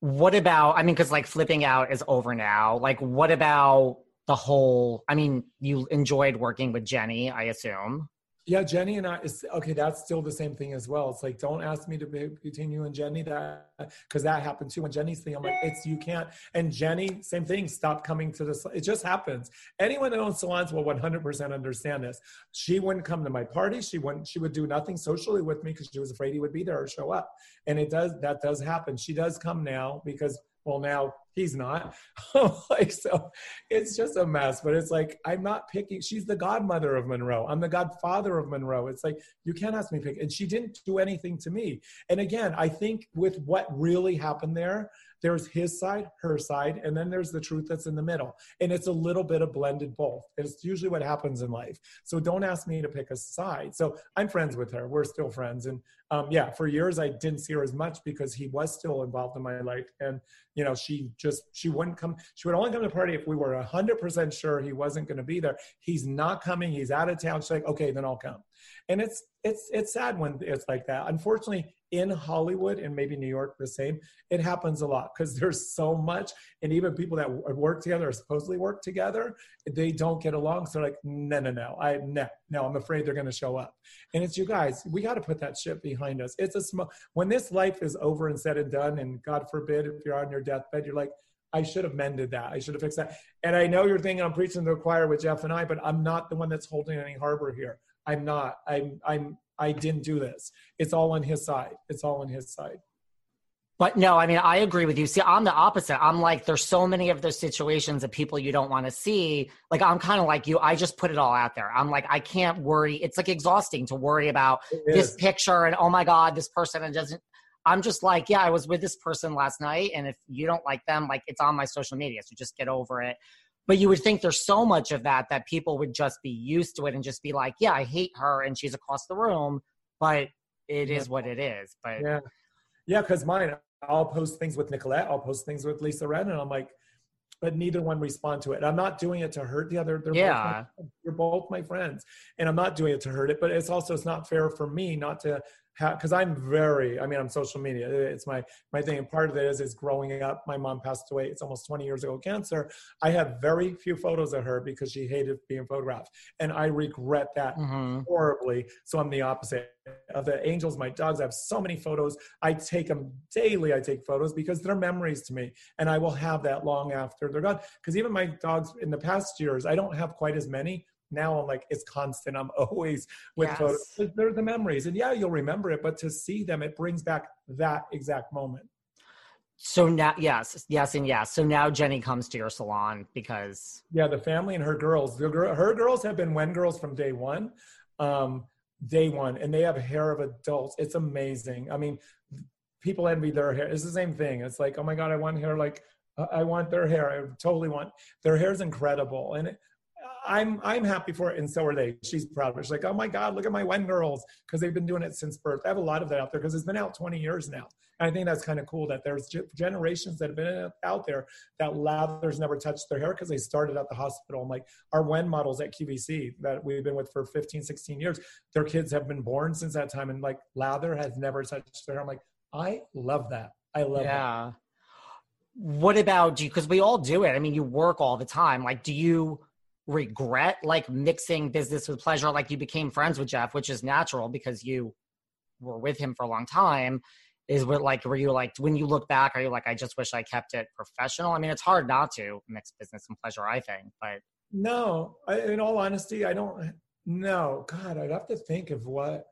What about? I mean, because like flipping out is over now. Like, what about the whole i mean you enjoyed working with jenny i assume. Yeah jenny and i is okay that's still the same thing as well. It's like don't ask me to be, between you and jenny that because that happened too. When jenny's thing i'm like it's you can't and jenny same thing stop coming to this it just happens. Anyone that owns salons will 100% understand this. She wouldn't come to my party she wouldn't she would do nothing socially with me because she was afraid he would be there or show up. And it does that does happen. She does come now because well now he's not. Like so it's just a mess but it's like i'm not picking she's the godmother of monroe. I'm the godfather of monroe. It's like you can't ask me to pick and she didn't do anything to me. And again i think with what really happened there there's his side, her side, and then there's the truth that's in the middle. And it's a little bit of blended both. It's usually what happens in life. So don't ask me to pick a side. So I'm friends with her. We're still friends. And um, yeah, for years I didn't see her as much because he was still involved in my life. And, you know, she just, she wouldn't come, she would only come to the party if we were 100% sure he wasn't going to be there. He's not coming. He's out of town. She's like, okay, then I'll come. And it's, it's, it's sad when it's like that. Unfortunately, in Hollywood and maybe New York the same, it happens a lot because there's so much. And even people that work together or supposedly work together, they don't get along. So they're like, no, no, no, I no, no, I'm afraid they're gonna show up. And it's you guys, we gotta put that shit behind us. It's a small when this life is over and said and done, and God forbid if you're on your deathbed, you're like, I should have mended that. I should have fixed that. And I know you're thinking I'm preaching to the choir with Jeff and I, but I'm not the one that's holding any harbor here. I'm not. I'm I'm I didn't do this. It's all on his side. It's all on his side. But no, I mean, I agree with you. See, I'm the opposite. I'm like, there's so many of those situations of people you don't want to see. Like, I'm kind of like you. I just put it all out there. I'm like, I can't worry. It's like exhausting to worry about this picture and oh my God, this person and doesn't. I'm just like, yeah, I was with this person last night. And if you don't like them, like, it's on my social media. So just get over it. But you would think there's so much of that that people would just be used to it and just be like, yeah, I hate her and she's across the room. But it is what it is. But yeah, yeah, because mine, I'll post things with Nicolette, I'll post things with Lisa Rinna, and I'm like, but neither one respond to it. I'm not doing it to hurt the other. They're yeah, both my, they're both my friends, and I'm not doing it to hurt it. But it's also it's not fair for me not to because I'm very, I mean, I'm social media. It's my my thing, and part of it is is growing up. My mom passed away. It's almost 20 years ago, cancer. I have very few photos of her because she hated being photographed, and I regret that mm-hmm. horribly. So I'm the opposite of the angels. My dogs. I have so many photos. I take them daily. I take photos because they're memories to me, and I will have that long after they're gone. Because even my dogs in the past years, I don't have quite as many now I'm like, it's constant. I'm always with yes. photos. They're the memories. And yeah, you'll remember it, but to see them, it brings back that exact moment. So now, yes, yes, and yes. So now Jenny comes to your salon because yeah, the family and her girls, the her girls have been Wen girls from day one, um, day one, and they have hair of adults. It's amazing. I mean, people envy their hair. It's the same thing. It's like, oh my god, I want hair like I want their hair. I totally want their hair is incredible, and it, I'm I'm happy for it, and so are they. She's proud of it. She's like, oh my God, look at my Wen girls because they've been doing it since birth. I have a lot of that out there because it's been out 20 years now. And I think that's kind of cool that there's generations that have been out there that lathers never touched their hair because they started at the hospital. I'm like, our Wen models at QVC that we've been with for 15, 16 years, their kids have been born since that time, and like lather has never touched their hair. I'm like, I love that. I love that. yeah. that. What about you? Because we all do it. I mean, you work all the time. Like, do you? Regret like mixing business with pleasure like you became friends with jeff which is natural because you were with him for a long time is what like were you like when you look back are you like i just wish i kept it professional? I mean it's hard not to mix business and pleasure i think but no I, in all honesty i don't no god i'd have to think of what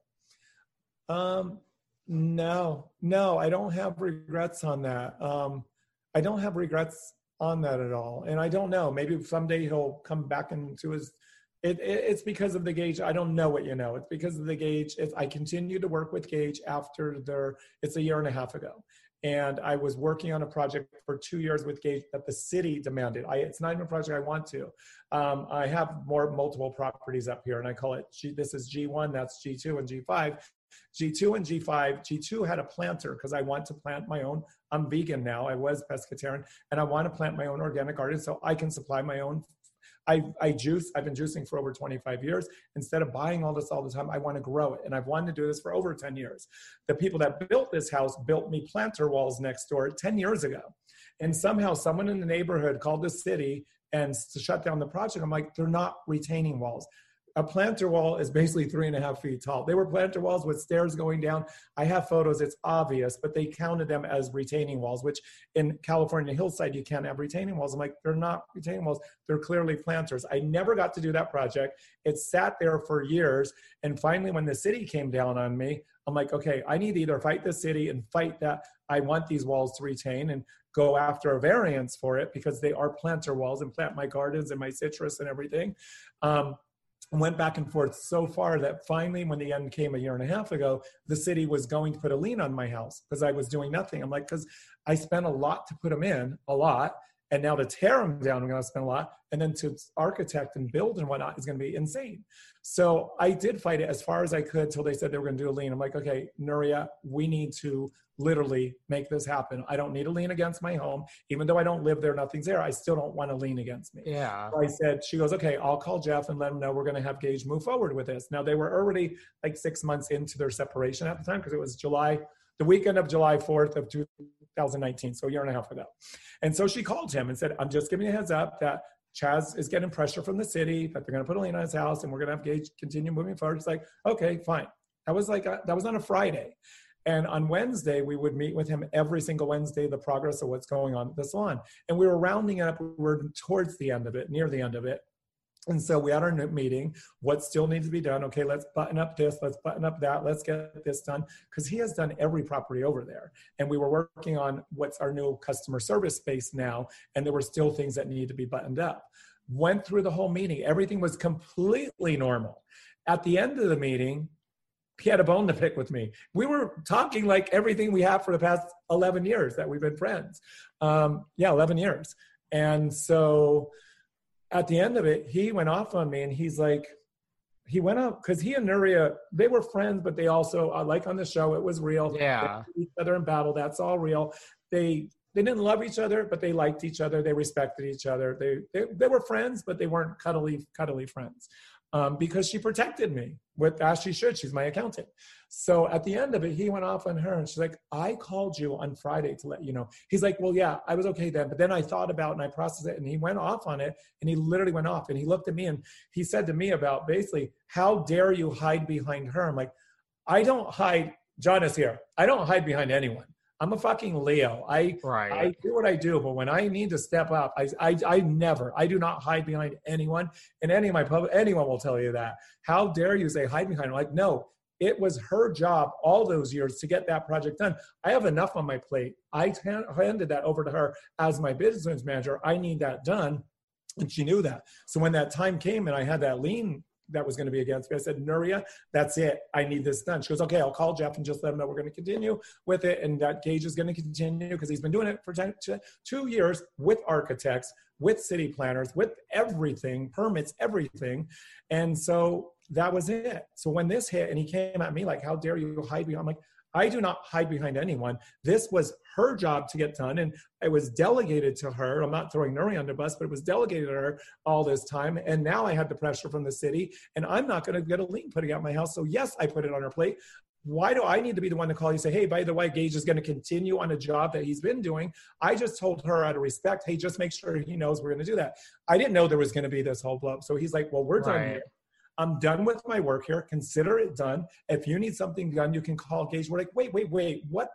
um no no i don't have regrets on that um i don't have regrets on that at all. And I don't know. Maybe someday he'll come back into his. It, it, it's because of the Gage. I don't know what you know. It's because of the Gage. It's, I continued to work with Gage after their. It's a year and a half ago, and I was working on a project for two years with Gage that the city demanded. I, it's not even a project I want to. Um, I have more multiple properties up here, and I call it G, this is G1, that's G2 and G5. G2 and G5. G2 had a planter because I want to plant my own. I'm vegan now. I was pescatarian, and I want to plant my own organic garden so I can supply my own. I, I juice. I've been juicing for over 25 years. Instead of buying all this all the time, I want to grow it, and I've wanted to do this for over 10 years. The people that built this house built me planter walls next door 10 years ago, and somehow someone in the neighborhood called the city and to shut down the project. I'm like, they're not retaining walls a planter wall is basically three and a half feet tall. They were planter walls with stairs going down. I have photos, it's obvious, but they counted them as retaining walls, which in California hillside, you can't have retaining walls. I'm like, they're not retaining walls, they're clearly planters. I never got to do that project. It sat there for years. And finally, when the city came down on me, I'm like, okay, I need to either fight the city and fight that I want these walls to retain and go after a variance for it because they are planter walls and plant my gardens and my citrus and everything. Um, went back and forth so far that finally, when the end came a year and a half ago, the city was going to put a lien on my house because I was doing nothing. I'm like, because I spent a lot to put them in, a lot. And now to tear them down, we're going to spend a lot. And then to architect and build and whatnot is going to be insane. So I did fight it as far as I could till they said they were going to do a lien. I'm like, okay, Nuria, we need to literally make this happen. I don't need a lien against my home. Even though I don't live there, nothing's there. I still don't want a lien against me. Yeah. So I said, she goes, okay, I'll call Jeff and let him know we're going to have Gage move forward with this. Now they were already like six months into their separation at the time because it was July, the weekend of July 4th of 2019. So a year and a half ago. And so she called him and said, I'm just giving you a heads up that Chaz is getting pressure from the city that they're going to put a lien on his house and we're going to have Gage continue moving forward. It's like, okay, fine. That was like, a, that was on a Friday. And on Wednesday, we would meet with him every single Wednesday, the progress of what's going on at the salon. And we were rounding it up, we were towards the end of it, near the end of it. And so we had our meeting. What still needs to be done? Okay, let's button up this, let's button up that, let's get this done. Because he has done every property over there. And we were working on what's our new customer service space now, and there were still things that needed to be buttoned up. Went through the whole meeting, everything was completely normal. At the end of the meeting, he had a bone to pick with me. We were talking like everything we have for the past 11 years that we've been friends. Um, yeah, 11 years. And so at the end of it, he went off on me and he's like, he went up because he and Nuria, they were friends, but they also, uh, like on the show, it was real. Yeah. each other in battle. That's all real. They they didn't love each other, but they liked each other. They respected each other. They they, they were friends, but they weren't cuddly cuddly friends. Um, because she protected me with as she should. She's my accountant. So at the end of it, he went off on her and she's like, I called you on Friday to let you know. He's like, Well, yeah, I was okay then. But then I thought about and I processed it and he went off on it and he literally went off and he looked at me and he said to me about basically, How dare you hide behind her? I'm like, I don't hide, John is here. I don't hide behind anyone. I'm a fucking Leo. I Right. I do what I do, but when I need to step up, I, I, I never, I do not hide behind anyone. And any of my public, anyone will tell you that. How dare you say hide behind? I'm Like, no, it was her job all those years to get that project done. I have enough on my plate. I handed that over to her as my business manager. I need that done. And she knew that. So when that time came and I had that lien that was going to be against me. I said, Nuria, that's it. I need this done. She goes, okay, I'll call Jeff and just let him know we're going to continue with it. And that Gage is going to continue because he's been doing it for 10, two years with architects, with city planners, with everything, permits, everything. And so that was it. So when this hit and he came at me like, how dare you hide me? I'm like, I do not hide behind anyone. This was her job to get done, and it was delegated to her. I'm not throwing Nuri under the bus, but it was delegated to her all this time. And now I had the pressure from the city, and I'm not going to get a lien putting out my house. So yes, I put it on her plate. Why do I need to be the one to call you and say, hey, by the way, Gage is going to continue on a job that he's been doing? I just told her out of respect, hey, just make sure he knows we're going to do that. I didn't know there was going to be this whole blow up. So he's like, well, we're done here. I'm done with my work here. Consider it done. If you need something done, you can call Gage. We're like, wait, wait, wait, what?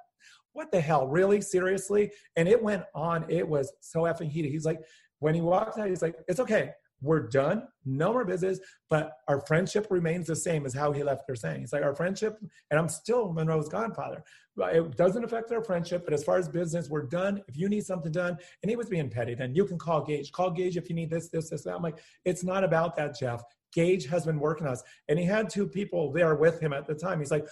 What the hell? Really? Seriously? And it went on. It was so effing heated. He's like, when he walked out, he's like, it's okay. We're done. No more business. But our friendship remains the same as how he left her saying. It's like our friendship, and I'm still Monroe's godfather. It doesn't affect our friendship. But as far as business, we're done. If you need something done, and he was being petty, then you can call Gage. Call Gage if you need this, this, this, that. I'm like, it's not about that, Jeff. Gage has been working on us. And he had two people there with him at the time. He's like,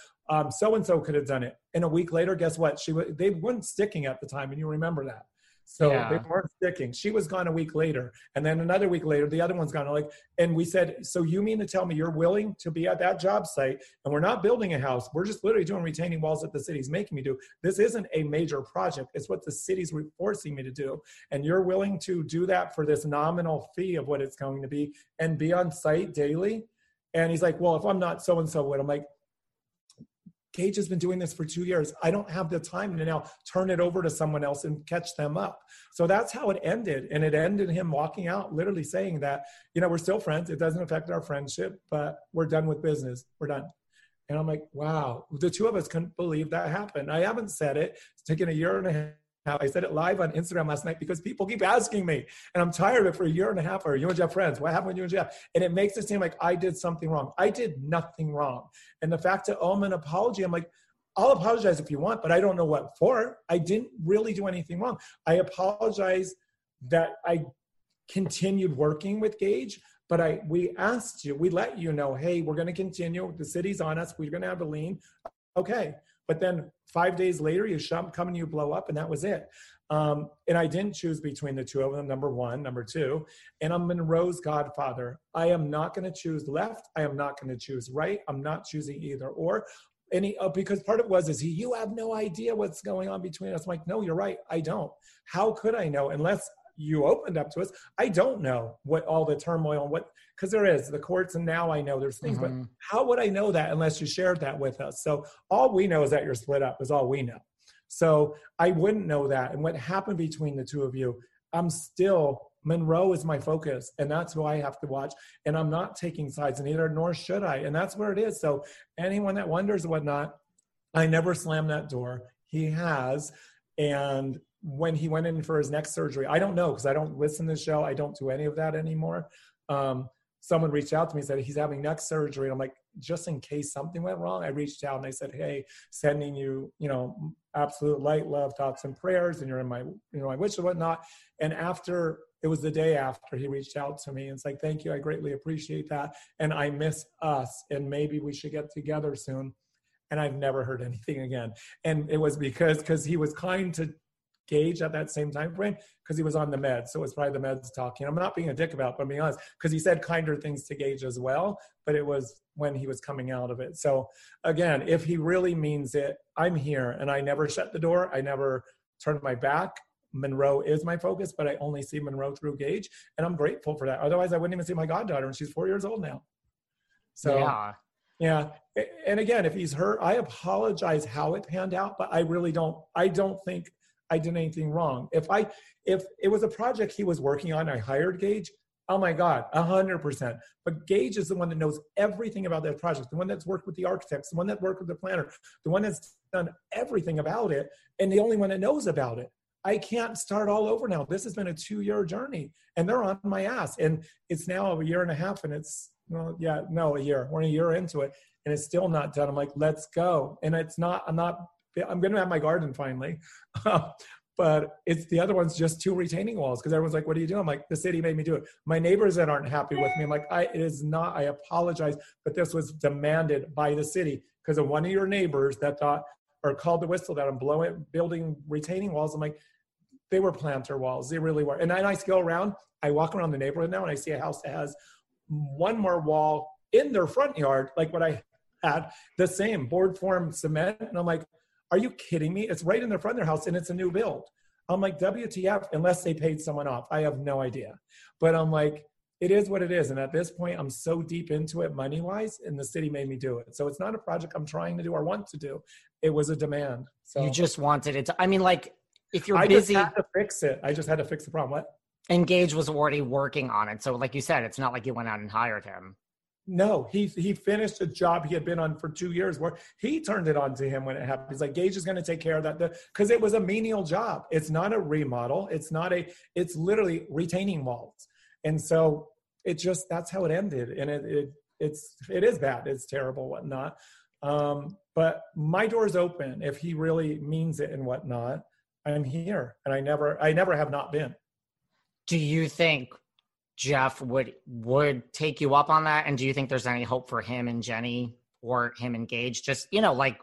so and so could have done it. And a week later, guess what? She w- they weren't sticking at the time, and you remember that. So Yeah. they weren't sticking. She was gone a week later, and then another week later, the other one's gone. Like, and we said, so you mean to tell me you're willing to be at that job site, and we're not building a house. We're just literally doing retaining walls that the city's making me do. This isn't a major project. It's what the city's forcing me to do, and you're willing to do that for this nominal fee of what it's going to be, and be on site daily. And he's like, well, if I'm not so and so, what? I'm like, Gage has been doing this for two years. I don't have the time to now turn it over to someone else and catch them up. So that's how it ended. And it ended him walking out, literally saying that, you know, we're still friends. It doesn't affect our friendship, but we're done with business. We're done. And I'm like, wow, the two of us couldn't believe that happened. I haven't said it. It's taken a year and a half. I said it live on Instagram last night because people keep asking me, and I'm tired of it for a year and a half. Are you and Jeff friends? What happened with you and Jeff? And it makes it seem like I did something wrong. I did nothing wrong. And the fact to owe oh, him an apology, I'm like, I'll apologize if you want, but I don't know what for. I didn't really do anything wrong. I apologize that I continued working with Gage, but I we asked you, we let you know, hey, we're going to continue. The city's on us. We're going to have a lien. Okay. But then five days later, you shum, come and you blow up, and that was it. Um, and I didn't choose between the two of them, number one. Number two, and I'm Monroe's godfather. I am not going to choose left. I am not going to choose right. I'm not choosing either or. Any uh, because part of it was is he you have no idea what's going on between us. I'm like, no, you're right. I don't. How could I know unless you opened up to us? I don't know what all the turmoil and what because there is the courts and now I know there's things, Mhm. but how would I know that unless you shared that with us? So all we know is that you're split up is all we know. So I wouldn't know that. And what happened between the two of you, I'm still Monroe is my focus, and that's who I have to watch. And I'm not taking sides, and neither nor should I. And that's where it is. So anyone that wonders whatnot, I never slammed that door. He has. And when he went in for his next surgery, I don't know because I don't listen to the show. I don't do any of that anymore. Um, someone reached out to me and said he's having neck surgery. And I'm like, just in case something went wrong, I reached out and I said, hey, sending you, you know, absolute light, love, thoughts, and prayers, and you're in my, you know, my wish and whatnot. And after it was the day after he reached out to me and it's like, thank you, I greatly appreciate that, and I miss us, and maybe we should get together soon. And I've never heard anything again. And it was because because he was kind to Gage at that same time frame because he was on the meds. So it was probably the meds talking. I'm not being a dick about, it, but I'm being honest because he said kinder things to Gage as well, but it was when he was coming out of it. So again, if he really means it, I'm here and I never shut the door. I never turned my back. Monroe is my focus, but I only see Monroe through Gage, and I'm grateful for that. Otherwise, I wouldn't even see my goddaughter, and she's four years old now. So yeah, yeah. And again, if he's hurt, I apologize how it panned out, but I really don't. I don't think I did anything wrong. If I if it was a project he was working on, I hired Gage. Oh my God, hundred percent. But Gage is the one that knows everything about that project, the one that's worked with the architects, the one that worked with the planner, the one that's done everything about it, and the only one that knows about it. I can't start all over now. This has been a two year journey and they're on my ass. And it's now a year and a half and it's, well, yeah, no, a year. We're a year into it and it's still not done. I'm like, let's go. And it's not, I'm not, I'm going to have my garden finally. but it's the other one's just two retaining walls because everyone's like, what are you doing? I'm like, the city made me do it. My neighbors that aren't happy with me, I'm like, I, it is not, I apologize, but this was demanded by the city because of one of your neighbors that thought, or called the whistle that I'm blowing, building retaining walls. I'm like, they were planter walls. They really were. And then I go around, I walk around the neighborhood now and I see a house that has one more wall in their front yard, like what I had, the same board form cement. And I'm like, are you kidding me? It's right in the front of their house and it's a new build. I'm like, WTF, unless they paid someone off. I have no idea. But I'm like, it is what it is. And at this point, I'm so deep into it money wise, and the city made me do it. So it's not a project I'm trying to do or want to do. It was a demand. So you just wanted it to, I mean, like, if you're I busy, just had to fix it. I just had to fix the problem. What? And Gage was already working on it. So, like you said, it's not like you went out and hired him. No, he he finished a job he had been on for two years. Where he turned it on to him when it happened. He's like, Gage is going to take care of that because it was a menial job. It's not a remodel. It's not a. It's literally retaining walls. And so it just that's how it ended. And it, it it's it is bad. It's terrible, whatnot. Um, but my door's open if he really means it and whatnot. I'm here and I never I never have not been. Do you think Jeff would would take you up on that? And do you think there's any hope for him and Jenny or him and Gage? Just, you know, like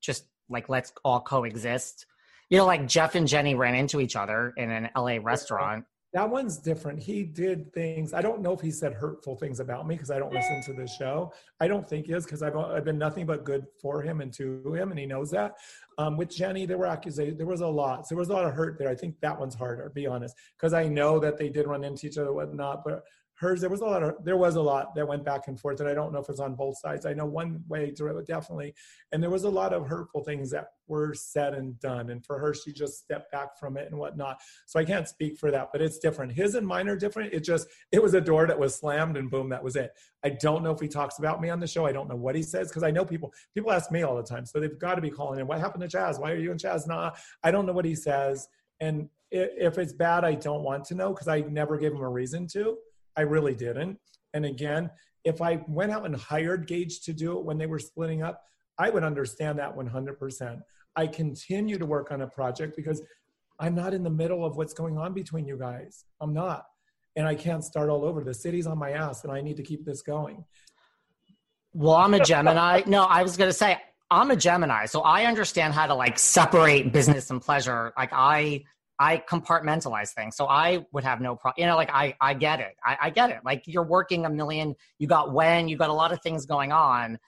just like let's all coexist. You know, like Jeff and Jenny ran into each other in an LA restaurant that one's different. He did things. I don't know if he said hurtful things about me because I don't listen to the show. I don't think he is because I've, I've been nothing but good for him and to him, and he knows that. Um, with Jenny, there were accusations. There was a lot. So there was a lot of hurt there. I think that one's harder, be honest, because I know that they did run into each other, whatnot. But hers there was a lot of there was a lot that went back and forth and i don't know if it's on both sides. I know one way definitely and there was a lot of hurtful things that were said and done. And for her she just stepped back from it and whatnot. So i can't speak for that but it's different. His and mine are different. It just it was a door that was slammed and boom that was it. I don't know if he talks about me on the show. I don't know what he says because i know people people ask me all the time. So they've got to be calling in what happened to chaz? Why are you and chaz nah i don't know what he says. And if it's bad i don't want to know because i never gave him a reason to I really didn't. And again, if I went out and hired Gage to do it when they were splitting up, I would understand that 100%. I continue to work on a project because I'm not in the middle of what's going on between you guys. I'm not. And I can't start all over. The city's on my ass and I need to keep this going. Well, I'm a Gemini. no, I was going to say, I'm a Gemini. So I understand how to like separate business and pleasure. Like I I compartmentalize things. So I would have no problem. You know, like I, I get it. I, I get it. Like you're working a million, you got Wen, you got a lot of things going on.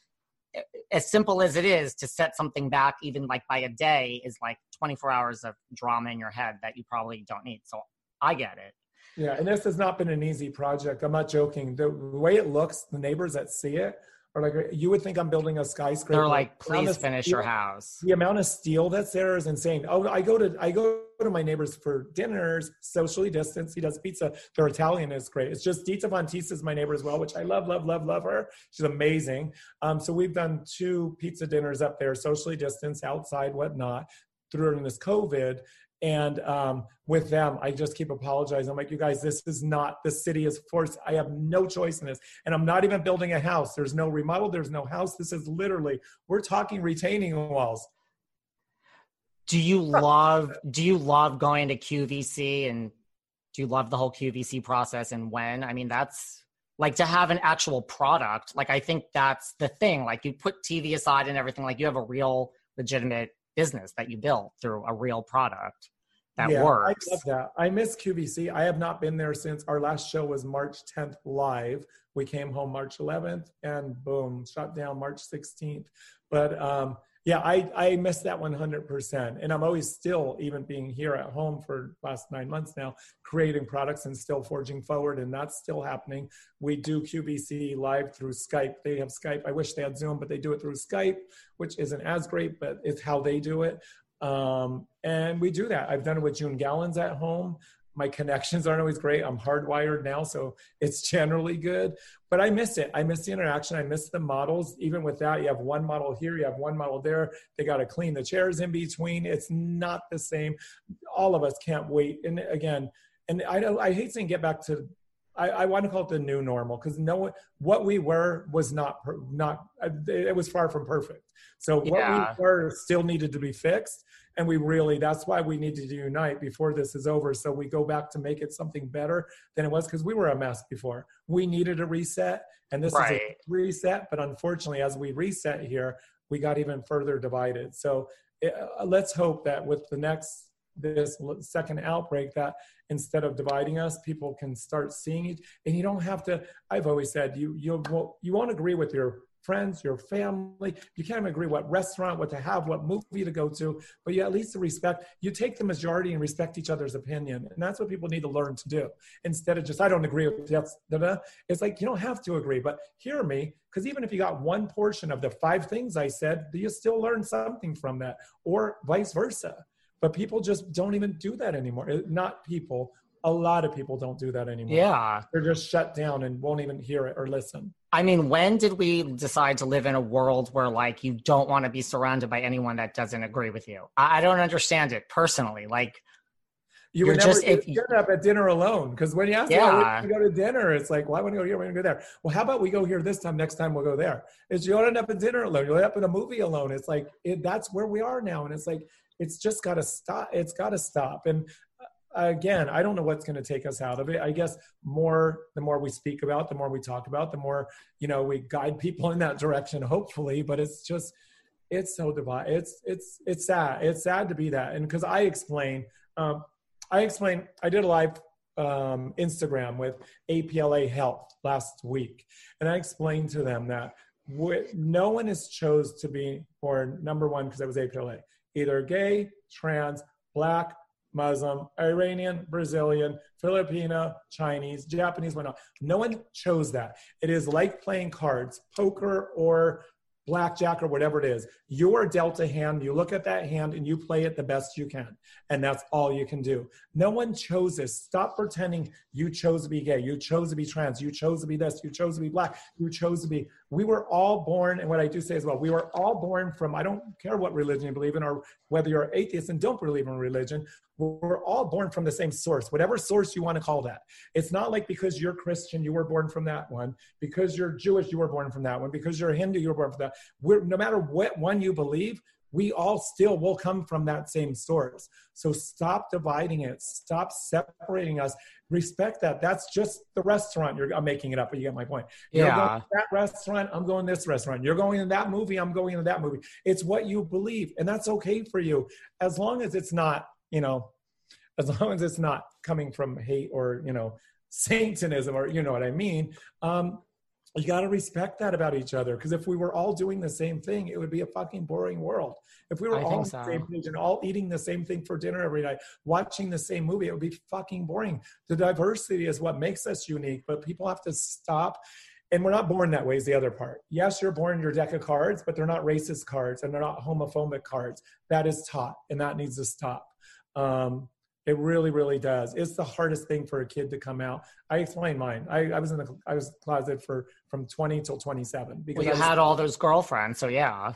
As simple as it is to set something back, even like by a day, is like 24 hours of drama in your head that you probably don't need. So I get it. Yeah, and this has not been an easy project. I'm not joking. The way it looks, the neighbors that see it or like you would think I'm building a skyscraper. They're like, please finish steel, your house. The amount of steel that's there is insane. Oh, I go to I go to my neighbors for dinners, socially distanced. He does pizza. They're Italian is great. It's just Dita Von Teese is my neighbor as well, which I love, love, love, love her. She's amazing. Um, so we've done two pizza dinners up there, socially distanced, outside, whatnot, during this COVID. And um, with them, I just keep apologizing. I'm like, you guys, this is not, the city is forced. I have no choice in this. And I'm not even building a house. There's no remodel, there's no house. This is literally, we're talking retaining walls. Do you love, do you love going to QVC and do you love the whole QVC process and when? I mean, that's like to have an actual product. Like, I think that's the thing. Like, you put TV aside and everything, like, you have a real, legitimate business that you built through a real product. That yeah, works. I love that. I miss QVC. I have not been there since our last show was March 10th live. We came home March 11th and boom, shut down March 16th. But um, yeah, I, I miss that 100%. And I'm always still, even being here at home for last nine months now, creating products and still forging forward. And that's still happening. We do QVC live through Skype. They have Skype. I wish they had Zoom, but they do it through Skype, which isn't as great, but it's how they do it. Um, and we do that. I've done it with June Gallons at home my connections aren't always great. I'm hardwired now, so it's generally good. But I miss it. I miss the interaction. I miss the models. Even with that, you have one model here, you have one model there. They got to clean the chairs in between. It's not the same. All of us can't wait. And again, and I. I hate saying get back to. I, I want to call it the new normal because no one, what we were was not not. It was far from perfect. So what yeah. we were still needed to be fixed and we really that's why we need to unite before this is over so we go back to make it something better than it was because we were a mess before we needed a reset and this right. is a reset but unfortunately as we reset here we got even further divided so it, uh, let's hope that with the next this second outbreak that instead of dividing us people can start seeing it and you don't have to i've always said you you'll you won't agree with your friends, your family. You can't agree what restaurant, what to have, what movie to go to, but you at least respect, you take the majority and respect each other's opinion. And that's what people need to learn to do. Instead of just, I don't agree with that. It's like, you don't have to agree, but hear me. Because even if you got one portion of the five things I said, do you still learn something from that, or vice versa. But people just don't even do that anymore. Not people, a lot of people don't do that anymore. Yeah. They're just shut down and won't even hear it or listen. I mean, when did we decide to live in a world where like you don't want to be surrounded by anyone that doesn't agree with you? I, I don't understand it personally. Like you would never just, if, get up at dinner alone because when you ask yeah. to go to dinner, it's like, why well, want to go here? Why want to go there? Well, how about we go here this time? Next time we'll go there. Is you end up at dinner alone. You'll end up in a movie alone. It's like it, that's where we are now, and it's like it's just got to stop. It's got to stop. And again, I don't know what's going to take us out of it. I guess more, the more we speak about, the more we talk about, the more, you know, we guide people in that direction, hopefully, but it's just, it's so divided. It's, it's, it's sad. It's sad to be that. And cause I explain, um, I explained, I did a live um, Instagram with APLA Health last week. And I explained to them that no one is chose to be born, number one, because I was APLA, either gay, trans, black, Muslim, Iranian, Brazilian, Filipino, Chinese, Japanese, whatnot. No one chose that. It is like playing cards, poker or blackjack or whatever it is. You're dealt a hand, you look at that hand and you play it the best you can. And that's all you can do. No one chose this. Stop pretending you chose to be gay, you chose to be trans, you chose to be this, you chose to be black, you chose to be. We were all born, and what I do say as well, we were all born from, I don't care what religion you believe in or whether you're atheist and don't believe in religion, we're all born from the same source, whatever source you want to call that. It's not like because you're Christian, you were born from that one. Because you're Jewish, you were born from that one. Because you're Hindu, you were born from that. We're, no matter what one you believe, we all still will come from that same source. So stop dividing it. Stop separating us. Respect that. That's just the restaurant. You're I'm making it up, but you get my point. You're yeah. that restaurant. I'm going this restaurant. You're going to that movie. I'm going to that movie. It's what you believe, and that's okay for you, as long as it's not, you know, as long as it's not coming from hate or you know, Satanism or you know what I mean. Um, you got to respect that about each other. Because if we were all doing the same thing it would be a fucking boring world. If we were I all on the same page and all eating the same thing for dinner every night watching the same movie it would be fucking boring. The diversity is what makes us unique but people have to stop and we're not born that way is the other part. Yes you're born your deck of cards but they're not racist cards and they're not homophobic cards. That is taught and that needs to stop um, it really, really does. It's the hardest thing for a kid to come out. I explained mine. I, I was in the I was closet for from 20 till 27 because well, you was, had all those girlfriends. So yeah.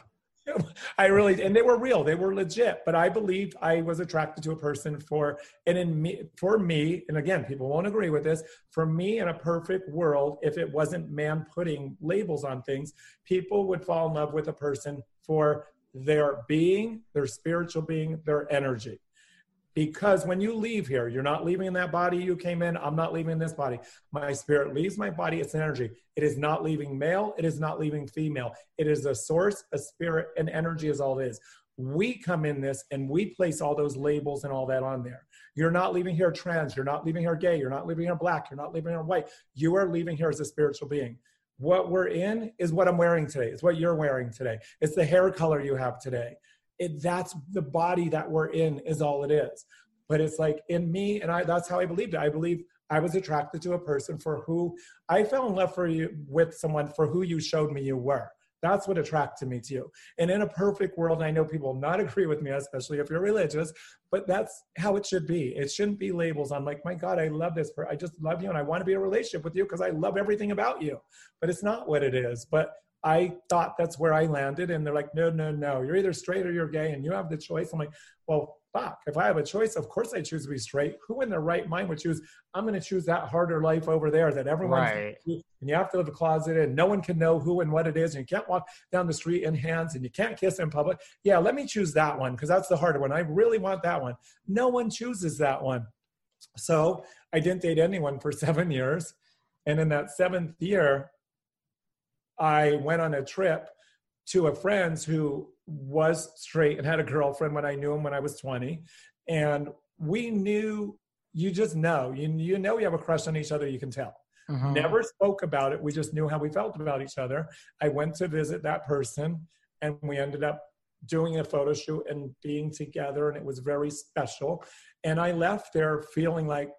I really and they were real. They were legit. But I believed I was attracted to a person for and in me for me, and again, people won't agree with this. For me, in a perfect world, if it wasn't man putting labels on things, people would fall in love with a person for their being, their spiritual being, their energy because when you leave here, you're not leaving in that body you came in. I'm not leaving this body. My spirit leaves my body. It's energy. It is not leaving male. It is not leaving female. It is a source, a spirit, and energy is all it is. we come in this and we place all those labels and all that on there. You're not leaving here trans, you're not leaving here gay, you're not leaving here black, you're not leaving here white. You are leaving here as a spiritual being. What we're in is what I'm wearing today. It's what you're wearing today. It's the hair color you have today. It, that's the body that we're in is all it is. But it's like in me, and I that's how I believed it. I believe I was attracted to a person for who I fell in love for you with someone for who you showed me you were. That's what attracted me to you. And in a perfect world, I know people not agree with me, especially if you're religious, but that's how it should be. It shouldn't be labels i'm like, my God, I love this. For I just love you and I want to be a relationship with you because I love everything about you. But it's not what it is. But I thought that's where I landed. And they're like, no, no, no, you're either straight or you're gay and you have the choice. I'm like, well, fuck, if I have a choice, of course I choose to be straight. Who in their right mind would choose, I'm going to choose that harder life over there that everyone, right. and you have to live a closet and no one can know who and what it is. And you can't walk down the street in hands and you can't kiss in public. Yeah, let me choose that one because that's the harder one. I really want that one. No one chooses that one. So I didn't date anyone for seven years. And in that seventh year, I went on a trip to a friend's who was straight and had a girlfriend when I knew him when I was 20. And we knew, you just know, you, you know, you have a crush on each other, you can tell. Mm-hmm. Never spoke about it. We just knew how we felt about each other. I went to visit that person and we ended up doing a photo shoot and being together, and it was very special. And I left there feeling like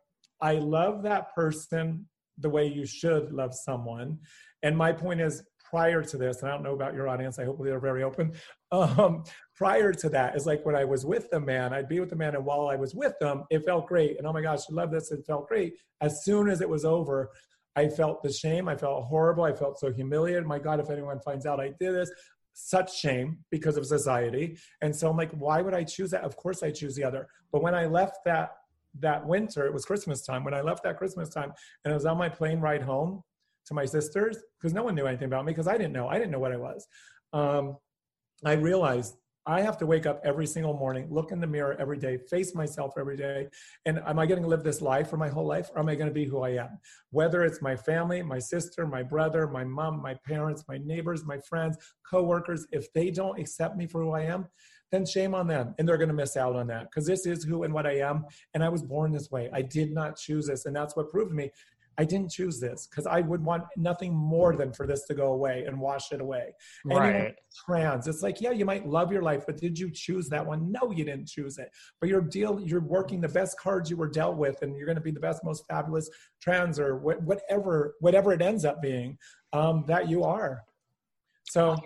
I love that person the way you should love someone. And my point is, prior to this, and I don't know about your audience, I hope they're very open. Um, prior to that is like when I was with the man, I'd be with the man, and while I was with them, it felt great. And oh my gosh, I love this. It felt great. As soon as it was over, I felt the shame. I felt horrible. I felt so humiliated. My God, if anyone finds out I did this, such shame because of society. And so I'm like, why would I choose that? Of course I choose the other. But when I left that that winter, it was Christmas time. When I left that Christmas time and I was on my plane ride home, to my sisters because no one knew anything about me because I didn't know. I didn't know what I was. Um, I realized I have to wake up every single morning, look in the mirror every day, face myself every day. And am I going to live this life for my whole life or am I going to be who I am? Whether it's my family, my sister, my brother, my mom, my parents, my neighbors, my friends, coworkers, if they don't accept me for who I am, then shame on them. And they're going to miss out on that because this is who and what I am. And I was born this way. I did not choose this. And that's what proved to me I didn't choose this because I would want nothing more than for this to go away and wash it away. Right. trans, it's like, yeah, you might love your life, but did you choose that one? No, you didn't choose it. But you're deal, you're working the best cards you were dealt with, and you're going to be the best, most fabulous trans or whatever, whatever it ends up being um, that you are. So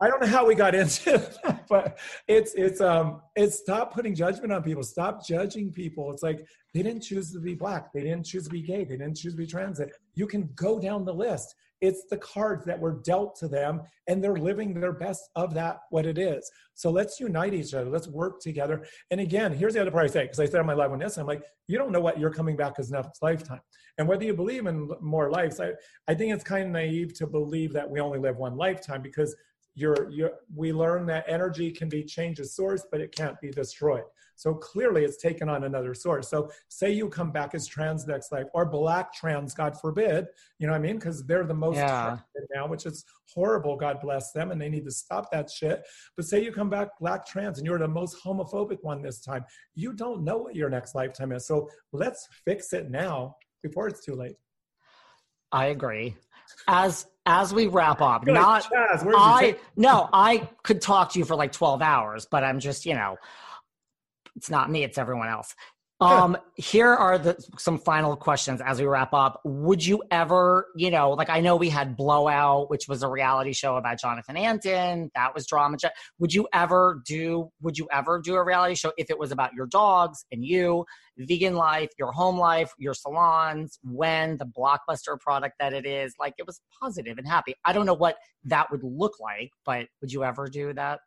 I, don't know how we got into that, but it's it's um it's stop putting judgment on people. Stop judging people. It's like they didn't choose to be black. They didn't choose to be gay. They didn't choose to be trans. You can go down the list. It's the cards that were dealt to them, and they're living their best of that, what it is. So let's unite each other. Let's work together. And again, here's the other part I say, because I said on my live on this, I'm like, you don't know what you're coming back as next lifetime. And whether you believe in more lives, I, I think it's kind of naive to believe that we only live one lifetime because you're, you're, we learn that energy can be changed as source, but it can't be destroyed. So clearly it's taken on another source. So say you come back as trans next life or black trans, God forbid, you know what I mean? Because they're the most yeah. now, which is horrible. God bless them. And they need to stop that shit. But say you come back black trans and you're the most homophobic one this time. You don't know what your next lifetime is. So let's fix it now before it's too late. I agree. As as we wrap up, Good not Chaz, I no, I could talk to you for like 12 hours, but I'm just, you know, it's not me, it's everyone else. Um, here are the some final questions as we wrap up. Would you ever, you know, like I know we had Blowout, which was a reality show about Jonathan Antin. That was drama. Would you ever do? Would you ever do a reality show if it was about your dogs and you, vegan life, your home life, your salons, Wen the blockbuster product that it is, like it was positive and happy. I don't know what that would look like, but would you ever do that?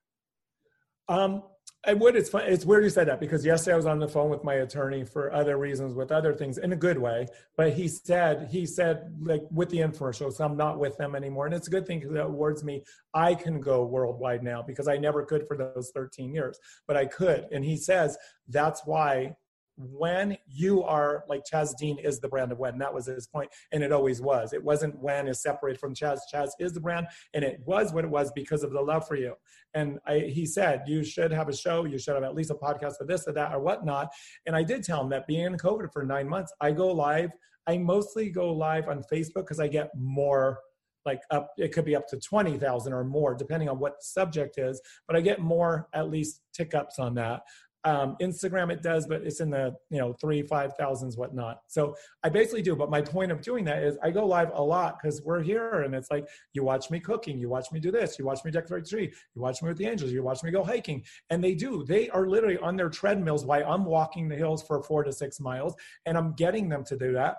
Um, I would. It's fun. It's weird you said that because yesterday I was on the phone with my attorney for other reasons, with other things in a good way. But he said, he said, like with the infomercials, I'm not with them anymore, and it's a good thing because it awards me. I can go worldwide now because I never could for those 13 years, but I could. And he says that's why when you are like Chaz Dean is the brand of Wen. That was his point, and it always was. It wasn't Wen is separated from Chaz. Chaz is the brand, and it was what it was because of the love for you. And I, he said you should have a show, you should have at least a podcast for this or that or whatnot. And I did tell him that being in COVID for nine months, I go live. I mostly go live on Facebook because I get more like up it could be up to 20,000 or more depending on what subject is but I get more at least tick ups on that um, Instagram it does, but it's in the you know three five thousands whatnot. So I basically do. But my point of doing that is I go live a lot because we're here, and it's like you watch me cooking, you watch me do this, you watch me decorate tree, you watch me with the angels, you watch me go hiking, and they do. They are literally on their treadmills while I'm walking the hills for four to six miles, and I'm getting them to do that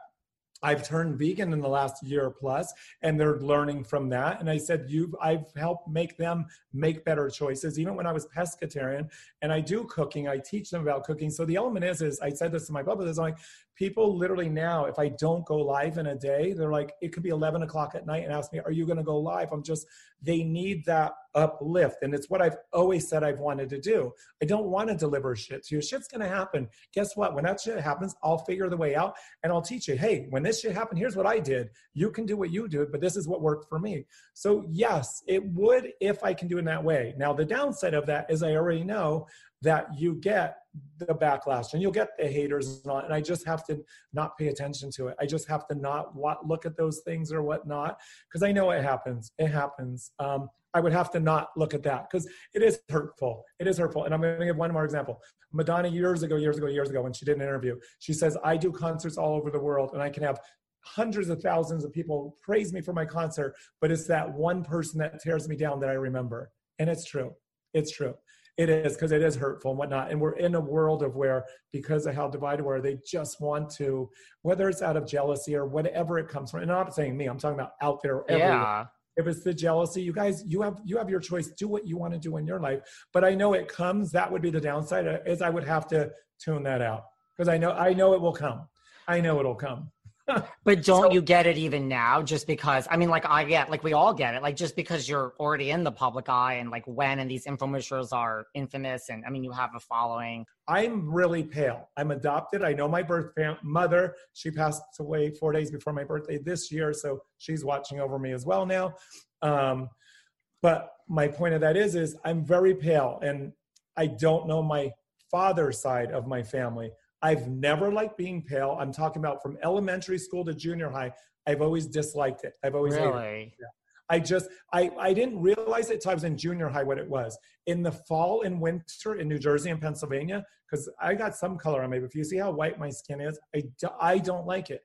I've turned vegan in the last year plus, and they're learning from that. And I said, "You've I've helped make them make better choices." Even when I was pescatarian, and I do cooking, I teach them about cooking. So the element is, is I said this to my bubble. Is like people literally now, if I don't go live in a day, they're like, it could be 11 o'clock at night and ask me, are you going to go live? I'm just, they need that uplift. And it's what I've always said I've wanted to do. I don't want to deliver shit to you. Shit's going to happen. Guess what? When that shit happens, I'll figure the way out and I'll teach you, hey, when this shit happened, here's what I did. You can do what you do, but this is what worked for me. So yes, it would if I can do it in that way. Now, the downside of that is I already know that you get the backlash and you'll get the haters and all, and I just have to not pay attention to it. I just have to not what, look at those things or whatnot because I know it happens. It happens. Um, I would have to not look at that because it is hurtful. It is hurtful. And I'm going to give one more example. Madonna, years ago, years ago, years ago, when she did an interview, she says, I do concerts all over the world and I can have hundreds of thousands of people praise me for my concert, but it's that one person that tears me down that I remember. And it's true. It's true. It is because it is hurtful and whatnot. And we're in a world of where, because of how divided we're, they just want to, whether it's out of jealousy or whatever it comes from. And I'm not saying me, I'm talking about out there. Everywhere. Yeah. If it's the jealousy, you guys, you have you have your choice. Do what you want to do in your life. But I know it comes. That would be the downside. Is I would have to tune that out because I know I know it will come. I know it'll come but don't so, you get it even now just because i mean like i get like we all get it like just because you're already in the public eye and like Wen and these infomercials are infamous and i mean you have a following. I'm really pale. I'm adopted. I know my birth fam- mother she passed away four days before my birthday this year so she's watching over me as well now. Um, but my point of that is is i'm very pale and i don't know my father's side of my family I've never liked being pale. I'm talking about from elementary school to junior high. I've always disliked it. I've always really. Yeah. I just I I didn't realize it until I was in junior high what it was. In the fall and winter in New Jersey and Pennsylvania, because I got some color on me. But if you see how white my skin is, I I don't like it.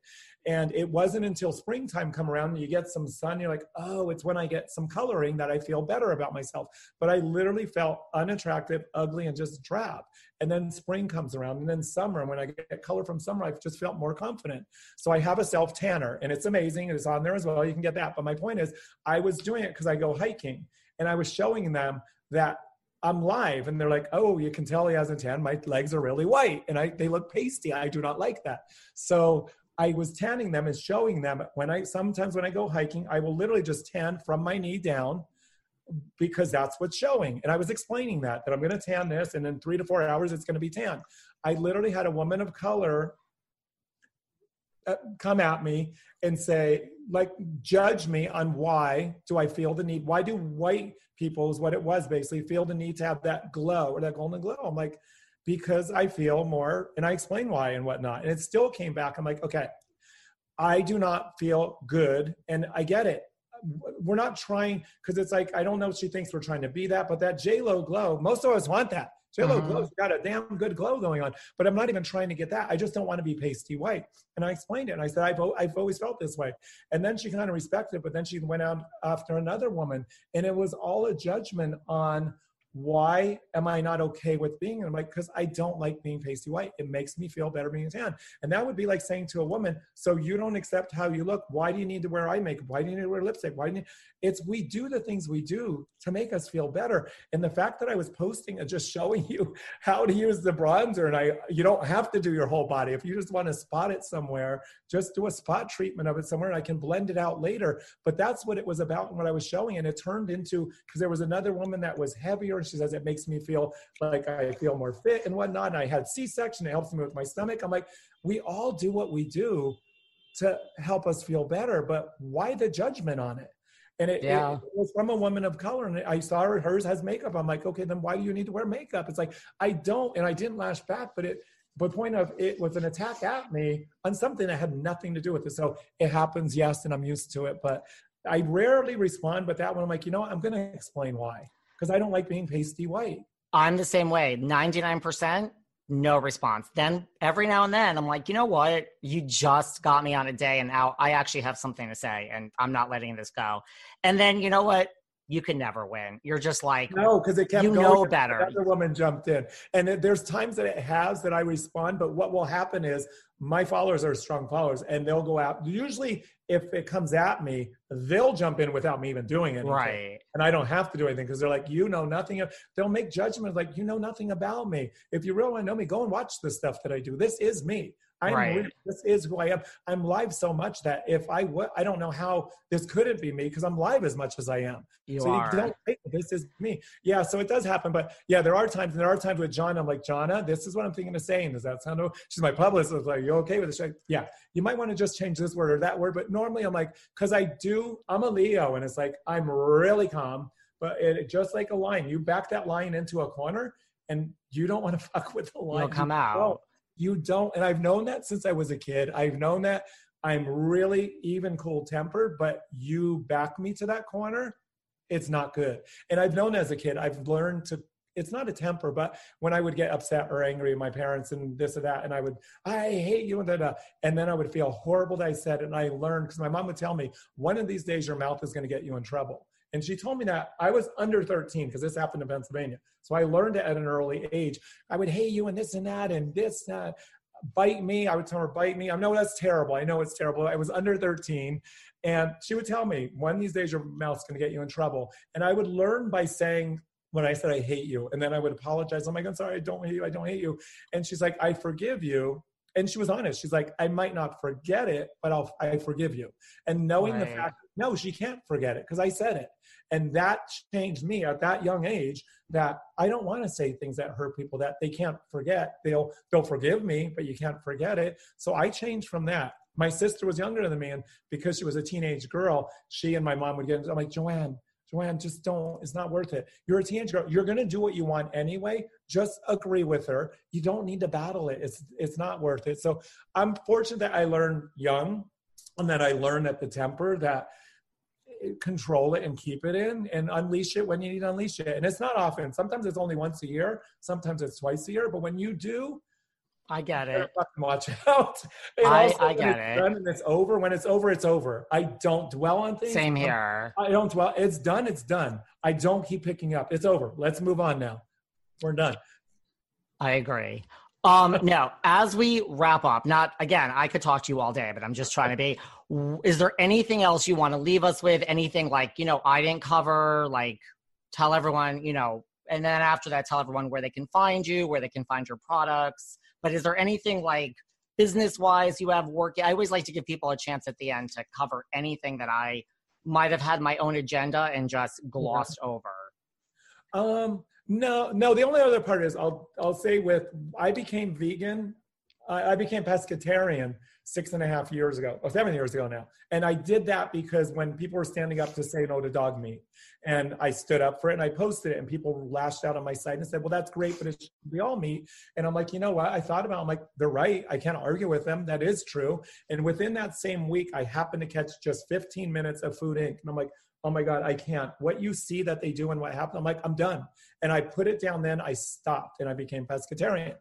And it wasn't until springtime come around and you get some sun, you're like, oh, it's when I get some coloring that I feel better about myself. But I literally felt unattractive, ugly, and just drab. And then spring comes around, and then summer. And when I get color from summer, I just felt more confident. So I have a self tanner, and it's amazing. It's on there as well. You can get that. But my point is, I was doing it because I go hiking, and I was showing them that I'm live and they're like, oh, you can tell he has a tan. My legs are really white and I they look pasty. I do not like that. So I was tanning them and showing them when I sometimes when I go hiking, I will literally just tan from my knee down because that's what's showing. And I was explaining that that I'm going to tan this, and in three to four hours it's going to be tan. I literally had a woman of color uh, come at me and say like judge me on why do i feel the need why do white people is what it was basically feel the need to have that glow or that golden glow i'm like because I feel more, and I explain why and whatnot. And it still came back. I'm like, okay, I do not feel good, and I get it. We're not trying because it's like I don't know if she thinks we're trying to be that, but that J Lo glow, most of us want that. J Lo mm-hmm. glow's got a damn good glow going on, but I'm not even trying to get that. I just don't want to be pasty white. And I explained it, and I said I've I've always felt this way. And then she kind of respected it, but then she went out after another woman, and it was all a judgment on why am I not okay with being? And I'm like, because I don't like being pasty white. It makes me feel better being tan. And that would be like saying to a woman, so you don't accept how you look. Why do you need to wear eye makeup? Why do you need to wear lipstick? Why do you. It's we do the things we do to make us feel better. And the fact that I was posting and just showing you how to use the bronzer, and I you don't have to do your whole body. If you just want to spot it somewhere, just do a spot treatment of it somewhere, and I can blend it out later. But that's what it was about and what I was showing. And it turned into because there was another woman that was heavier And she says, it makes me feel like I feel more fit and whatnot. And I had C-section, it helps me with my stomach. I'm like, we all do what we do to help us feel better, but why the judgment on it? And it, yeah. it, was from a woman of color, and I saw her. Hers has makeup. I'm like, okay, then why do you need to wear makeup? It's like I don't, and I didn't lash back, but it. But point of it was an attack at me on something that had nothing to do with it. So it happens, yes, and I'm used to it. But I rarely respond. But that one, I'm like, you know, what? I'm going to explain why because I don't like being pasty white. I'm the same way. 99% no response. Then every now and then I'm like, you know what? You just got me on a day and now I actually have something to say and I'm not letting this go. And then you know what? You can never win. You're just like no, because it kept you going. know better. Another woman jumped in, and there's times that it has that I respond. But what will happen is my followers are strong followers, and they'll go out. Usually, if it comes at me, they'll jump in without me even doing anything. Right. And I don't have to do anything because they're like, you know nothing. They'll make judgments like, you know nothing about me. If you really want to know me, go and watch the stuff that I do. This is me. I'm right. This is who I am. I'm live so much that if I would, I don't know how this couldn't be me because I'm live as much as I am. You so are. You don't think this is me. Yeah. So it does happen. But yeah, there are times, and there are times with John, I'm like, Jonna, this is what I'm thinking of saying. Does that sound okay? She's my publicist. I was like, you okay with this? Like, yeah, you might want to just change this word or that word. But normally I'm like, because I do, I'm a Leo and it's like, I'm really calm. But it, just like a lion, you back that lion into a corner and you don't want to fuck with the lion. You'll come out. You don't, and I've known that since I was a kid. I've known that I'm really even cool tempered, but you back me to that corner, it's not good. And I've known as a kid, I've learned to it's not a temper, but when I would get upset or angry at my parents and this or that, and I would, I hate you and da and then I would feel horrible that I said, it, and I learned because my mom would tell me, one of these days your mouth is going to get you in trouble. And she told me that I was under 13 because this happened in Pennsylvania. So I learned it at an early age. I would hate you and this and that and this, that, bite me. I would tell her, bite me. I know that's terrible. I know it's terrible. I was under 13. And she would tell me, one of these days your mouth's going to get you in trouble. And I would learn by saying, when I said I hate you, and then I would apologize. I'm like, I'm sorry, I don't hate you. I don't hate you. And she's like, I forgive you and she was honest. She's like, I might not forget it, but I'll I forgive you. And knowing right. the fact, no, she can't forget it because I said it, and that changed me at that young age. That I don't want to say things that hurt people that they can't forget. They'll they'll forgive me, but you can't forget it. So I changed from that. My sister was younger than me, and because she was a teenage girl, she and my mom would get. I'm like, Joanne, Joanne, just don't, it's not worth it. You're a teenage girl. You're to do what you want anyway. Just agree with her. You don't need to battle it. It's, it's not worth it. So I'm fortunate that I learned young and that I learned at the temper that eh, control it and keep it in and unleash it when you need to unleash it. And it's not often. Sometimes it's only once a year. Sometimes it's twice a year. But when you do, I get it. Watch out. I, I get it. And it's over. When it's over, it's over. I don't dwell on things. Same here. I don't dwell. It's done. It's done. I don't keep picking up. It's over. Let's move on now. We're done. I agree. Um, now, as we wrap up, not again, I could talk to you all day, but I'm just trying to be. Is there anything else you want to leave us with? Anything like you know I didn't cover? Like tell everyone, you know, and then after that, tell everyone where they can find you, where they can find your products but is there anything like business wise you have work? I always like to give people a chance at the end to cover anything that I might have had my own agenda and just glossed yeah. over. Um, no, no. The only other part is I'll I'll say with I became vegan, I, I became pescatarian six and a half years ago, or seven years ago now. And I did that because when people were standing up to say no to dog meat, and I stood up for it and I posted it, and people lashed out on my site and said, Well, that's great, but it should be all meat. And I'm like, You know what? I thought about it. I'm like, They're right. I can't argue with them. That is true. And within that same week, I happened to catch just 15 minutes of Food Inc. And I'm like, oh my god i can't what you see that they do and what happened i'm like i'm done and i put it down then i stopped and i became pescatarian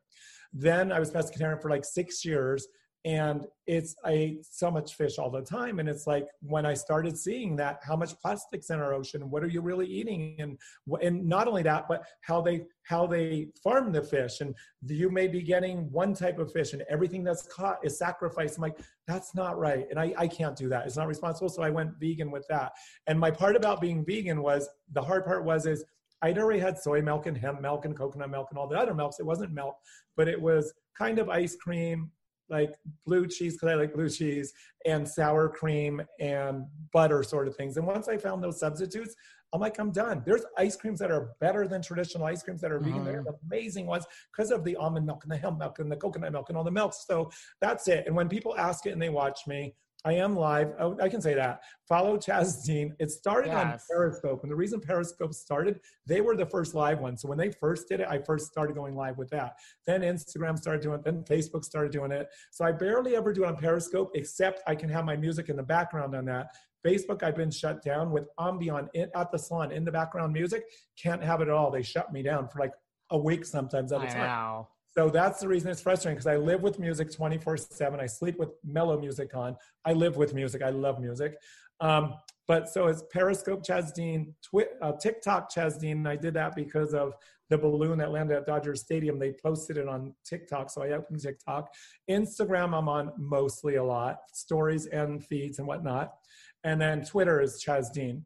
then i was pescatarian for like six years and it's i ate so much fish all the time and it's like when i started seeing that how much plastics in our ocean what are you really eating and and not only that but how they how they farm the fish and you may be getting one type of fish and everything that's caught is sacrificed. I'm like that's not right and i, I can't do that. It's not responsible so i went vegan with that. And my part about being vegan was the hard part was is I'd already had soy milk and hemp milk and coconut milk and all the other milks. It wasn't milk, but it was kind of ice cream, like blue cheese because I like blue cheese and sour cream and butter sort of things. And once I found those substitutes, I'm like, I'm done. There's ice creams that are better than traditional ice creams that are vegan. They're Mhm. amazing ones because of the almond milk and the hemp milk and the coconut milk and all the milks. So that's it. And when people ask it and they watch me, I am live. Oh, I can say that. Follow Chaz Dean. It started on Periscope. And the reason Periscope started, they were the first live one. So when they first did it, I first started going live with that. Then Instagram started doing it. Then Facebook started doing it. So I barely ever do it on Periscope, except I can have my music in the background on that. Facebook, I've been shut down with Ambient in, at the salon in the background music. Can't have it at all. They shut me down for like a week sometimes at a I time. know. So that's the reason it's frustrating because I live with music 24 7. I sleep with mellow music on. I live with music. I love music. Um, but so it's Periscope Chaz Dean, Twi- uh, TikTok Chaz Dean. I did that because of the balloon that landed at Dodger Stadium. They posted it on TikTok. So I opened TikTok. Instagram, I'm on mostly a lot, stories and feeds and whatnot. And then Twitter is Chaz Dean.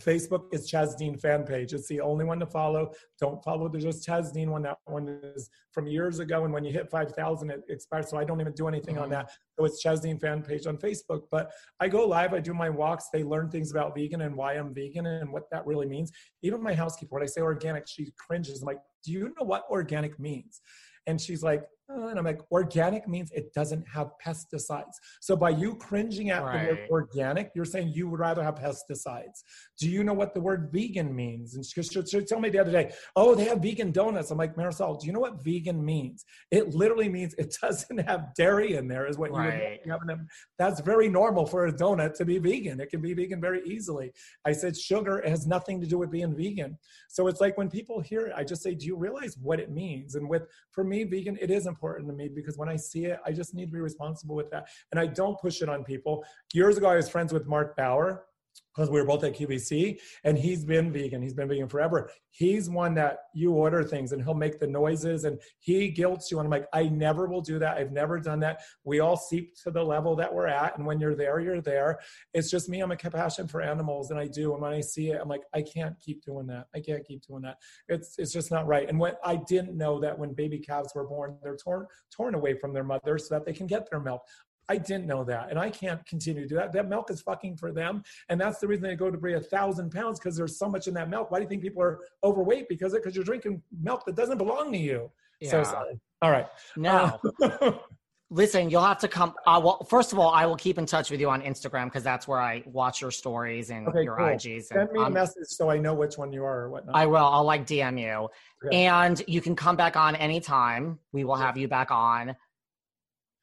Facebook is Chaz Dean fan page. It's the only one to follow. Don't follow the just Chaz Dean one. That one is from years ago. And when you hit 5,000, it expires. So I don't even do anything on Mhm. that. So it's Chaz Dean fan page on Facebook. But I go live. I do my walks. They learn things about vegan and why I'm vegan and what that really means. Even my housekeeper, when I say organic, she cringes. I'm like, do you know what organic means? And she's like, "Uh," and I'm like, organic means it doesn't have pesticides. So by you cringing at the word organic, you're saying you would rather have pesticides. Do you know what the word vegan means? And she, she, she told me the other day, oh, they have vegan donuts. I'm like, Marisol, do you know what vegan means? It literally means it doesn't have dairy in there, is what you Right. would have. That's very normal for a donut to be vegan. It can be vegan very easily. I said sugar has nothing to do with being vegan. So it's like when people hear it, I just say, do you realize what it means? And with for me, vegan, it is important to me because when I see it, I just need to be responsible with that. And I don't push it on people. Years ago, I was friends with Mark Bauer because we were both at QVC and he's been vegan. He's been vegan forever. He's one that you order things and he'll make the noises and he guilts you. And I'm like, I never will do that. I've never done that. We all seep to the level that we're at. And when you're there, you're there. It's just me. I'm a compassion for animals and I do. And when I see it, I'm like, I can't keep doing that. I can't keep doing that. It's, it's just not right. And when I didn't know that when baby calves were born, they're torn, torn away from their mother so that they can get their milk. I didn't know that, and I can't continue to do that. That milk is fucking for them, and that's the reason they go to bring a thousand pounds because there's so much in that milk. Why do you think people are overweight? Because it because you're drinking milk that doesn't belong to you. So Yeah. sorry. All right. No. Uh, Listen, you'll have to come. Uh, well, first of all, I will keep in touch with you on Instagram because that's where I watch your stories and Okay, your cool. IGs. And Send me a I'm- message so I know which one you are or whatnot. I will. I'll like DM you. Okay. And you can come back on anytime. We will have you back on.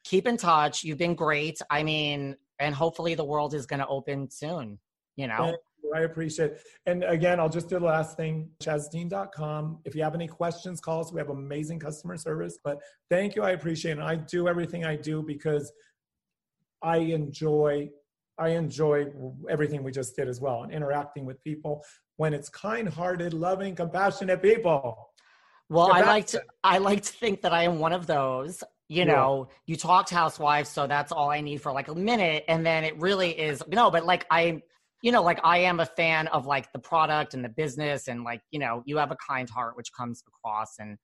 Keep in touch. You've been great. I mean, and hopefully the world is going to open soon, you know? You. I appreciate it. And again, I'll just do the last thing, chazdean.com. If you have any questions, call us. We have amazing customer service. But thank you. I appreciate it. And I do everything I do because I enjoy I enjoy everything we just did as well and interacting with people when it's kind-hearted, loving, compassionate people. Well, I like to I like to think that I am one of those. You Yeah. know, you talked housewives, so that's all I need for like a minute, and then it really is no, but like I, you know, like I am a fan of like the product and the business, and like you know, you have a kind heart which comes across, and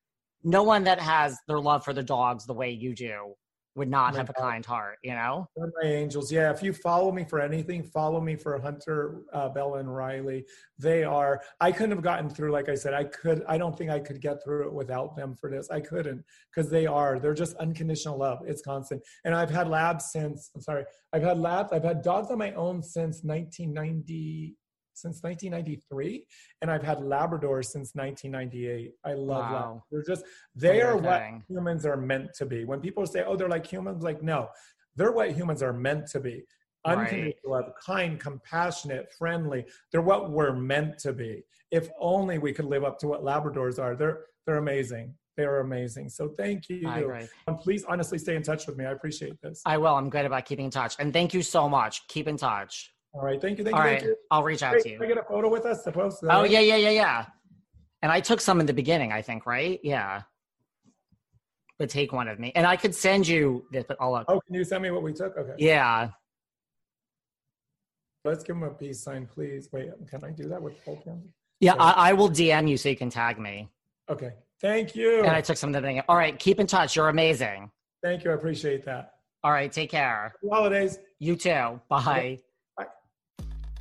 no one that has their love for the dogs the way you do would not have a kind heart. You know, They're my angels. Yeah, if you follow me for anything, follow me for Hunter, uh, Bella, and Riley. They are. I couldn't have gotten through. Like I said, I could. I don't think I could get through it without them for this. I couldn't because they are. They're just unconditional love. It's constant. And I've had labs since. I'm sorry. I've had labs. I've had dogs on my own since 1990. Since 1993, and I've had Labradors since 1998. I love Wow. Labradors. They're just they are what humans are meant to be. When people say, "Oh, they're like humans," like no, they're what humans are meant to be. Right. Unconditional love, kind, compassionate, friendly. They're what we're meant to be. If only we could live up to what Labradors are. They're they're amazing. They are amazing. So thank you. And um, please honestly stay in touch with me. I appreciate this. I will. I'm good about keeping in touch, and thank you so much. Keep in touch. All right. Thank you. Thank All you. right, Thank you. I'll reach out to you. can I get a photo with us to post? That Oh right? yeah, yeah, yeah, yeah. And I took some in the beginning, I think, right? Yeah. But take one of me, and I could send you this. But I'll. Oh, can you send me what we took? Okay. Yeah. Let's give him a peace sign, please. Wait, can I do that with both hands? Yeah. I, I will DM you so you can tag me. Okay. Thank you. And I took some of the thing. All right, keep in touch. You're amazing. Thank you. I appreciate that. All right. Take care. Happy holidays. You too. Bye. Bye.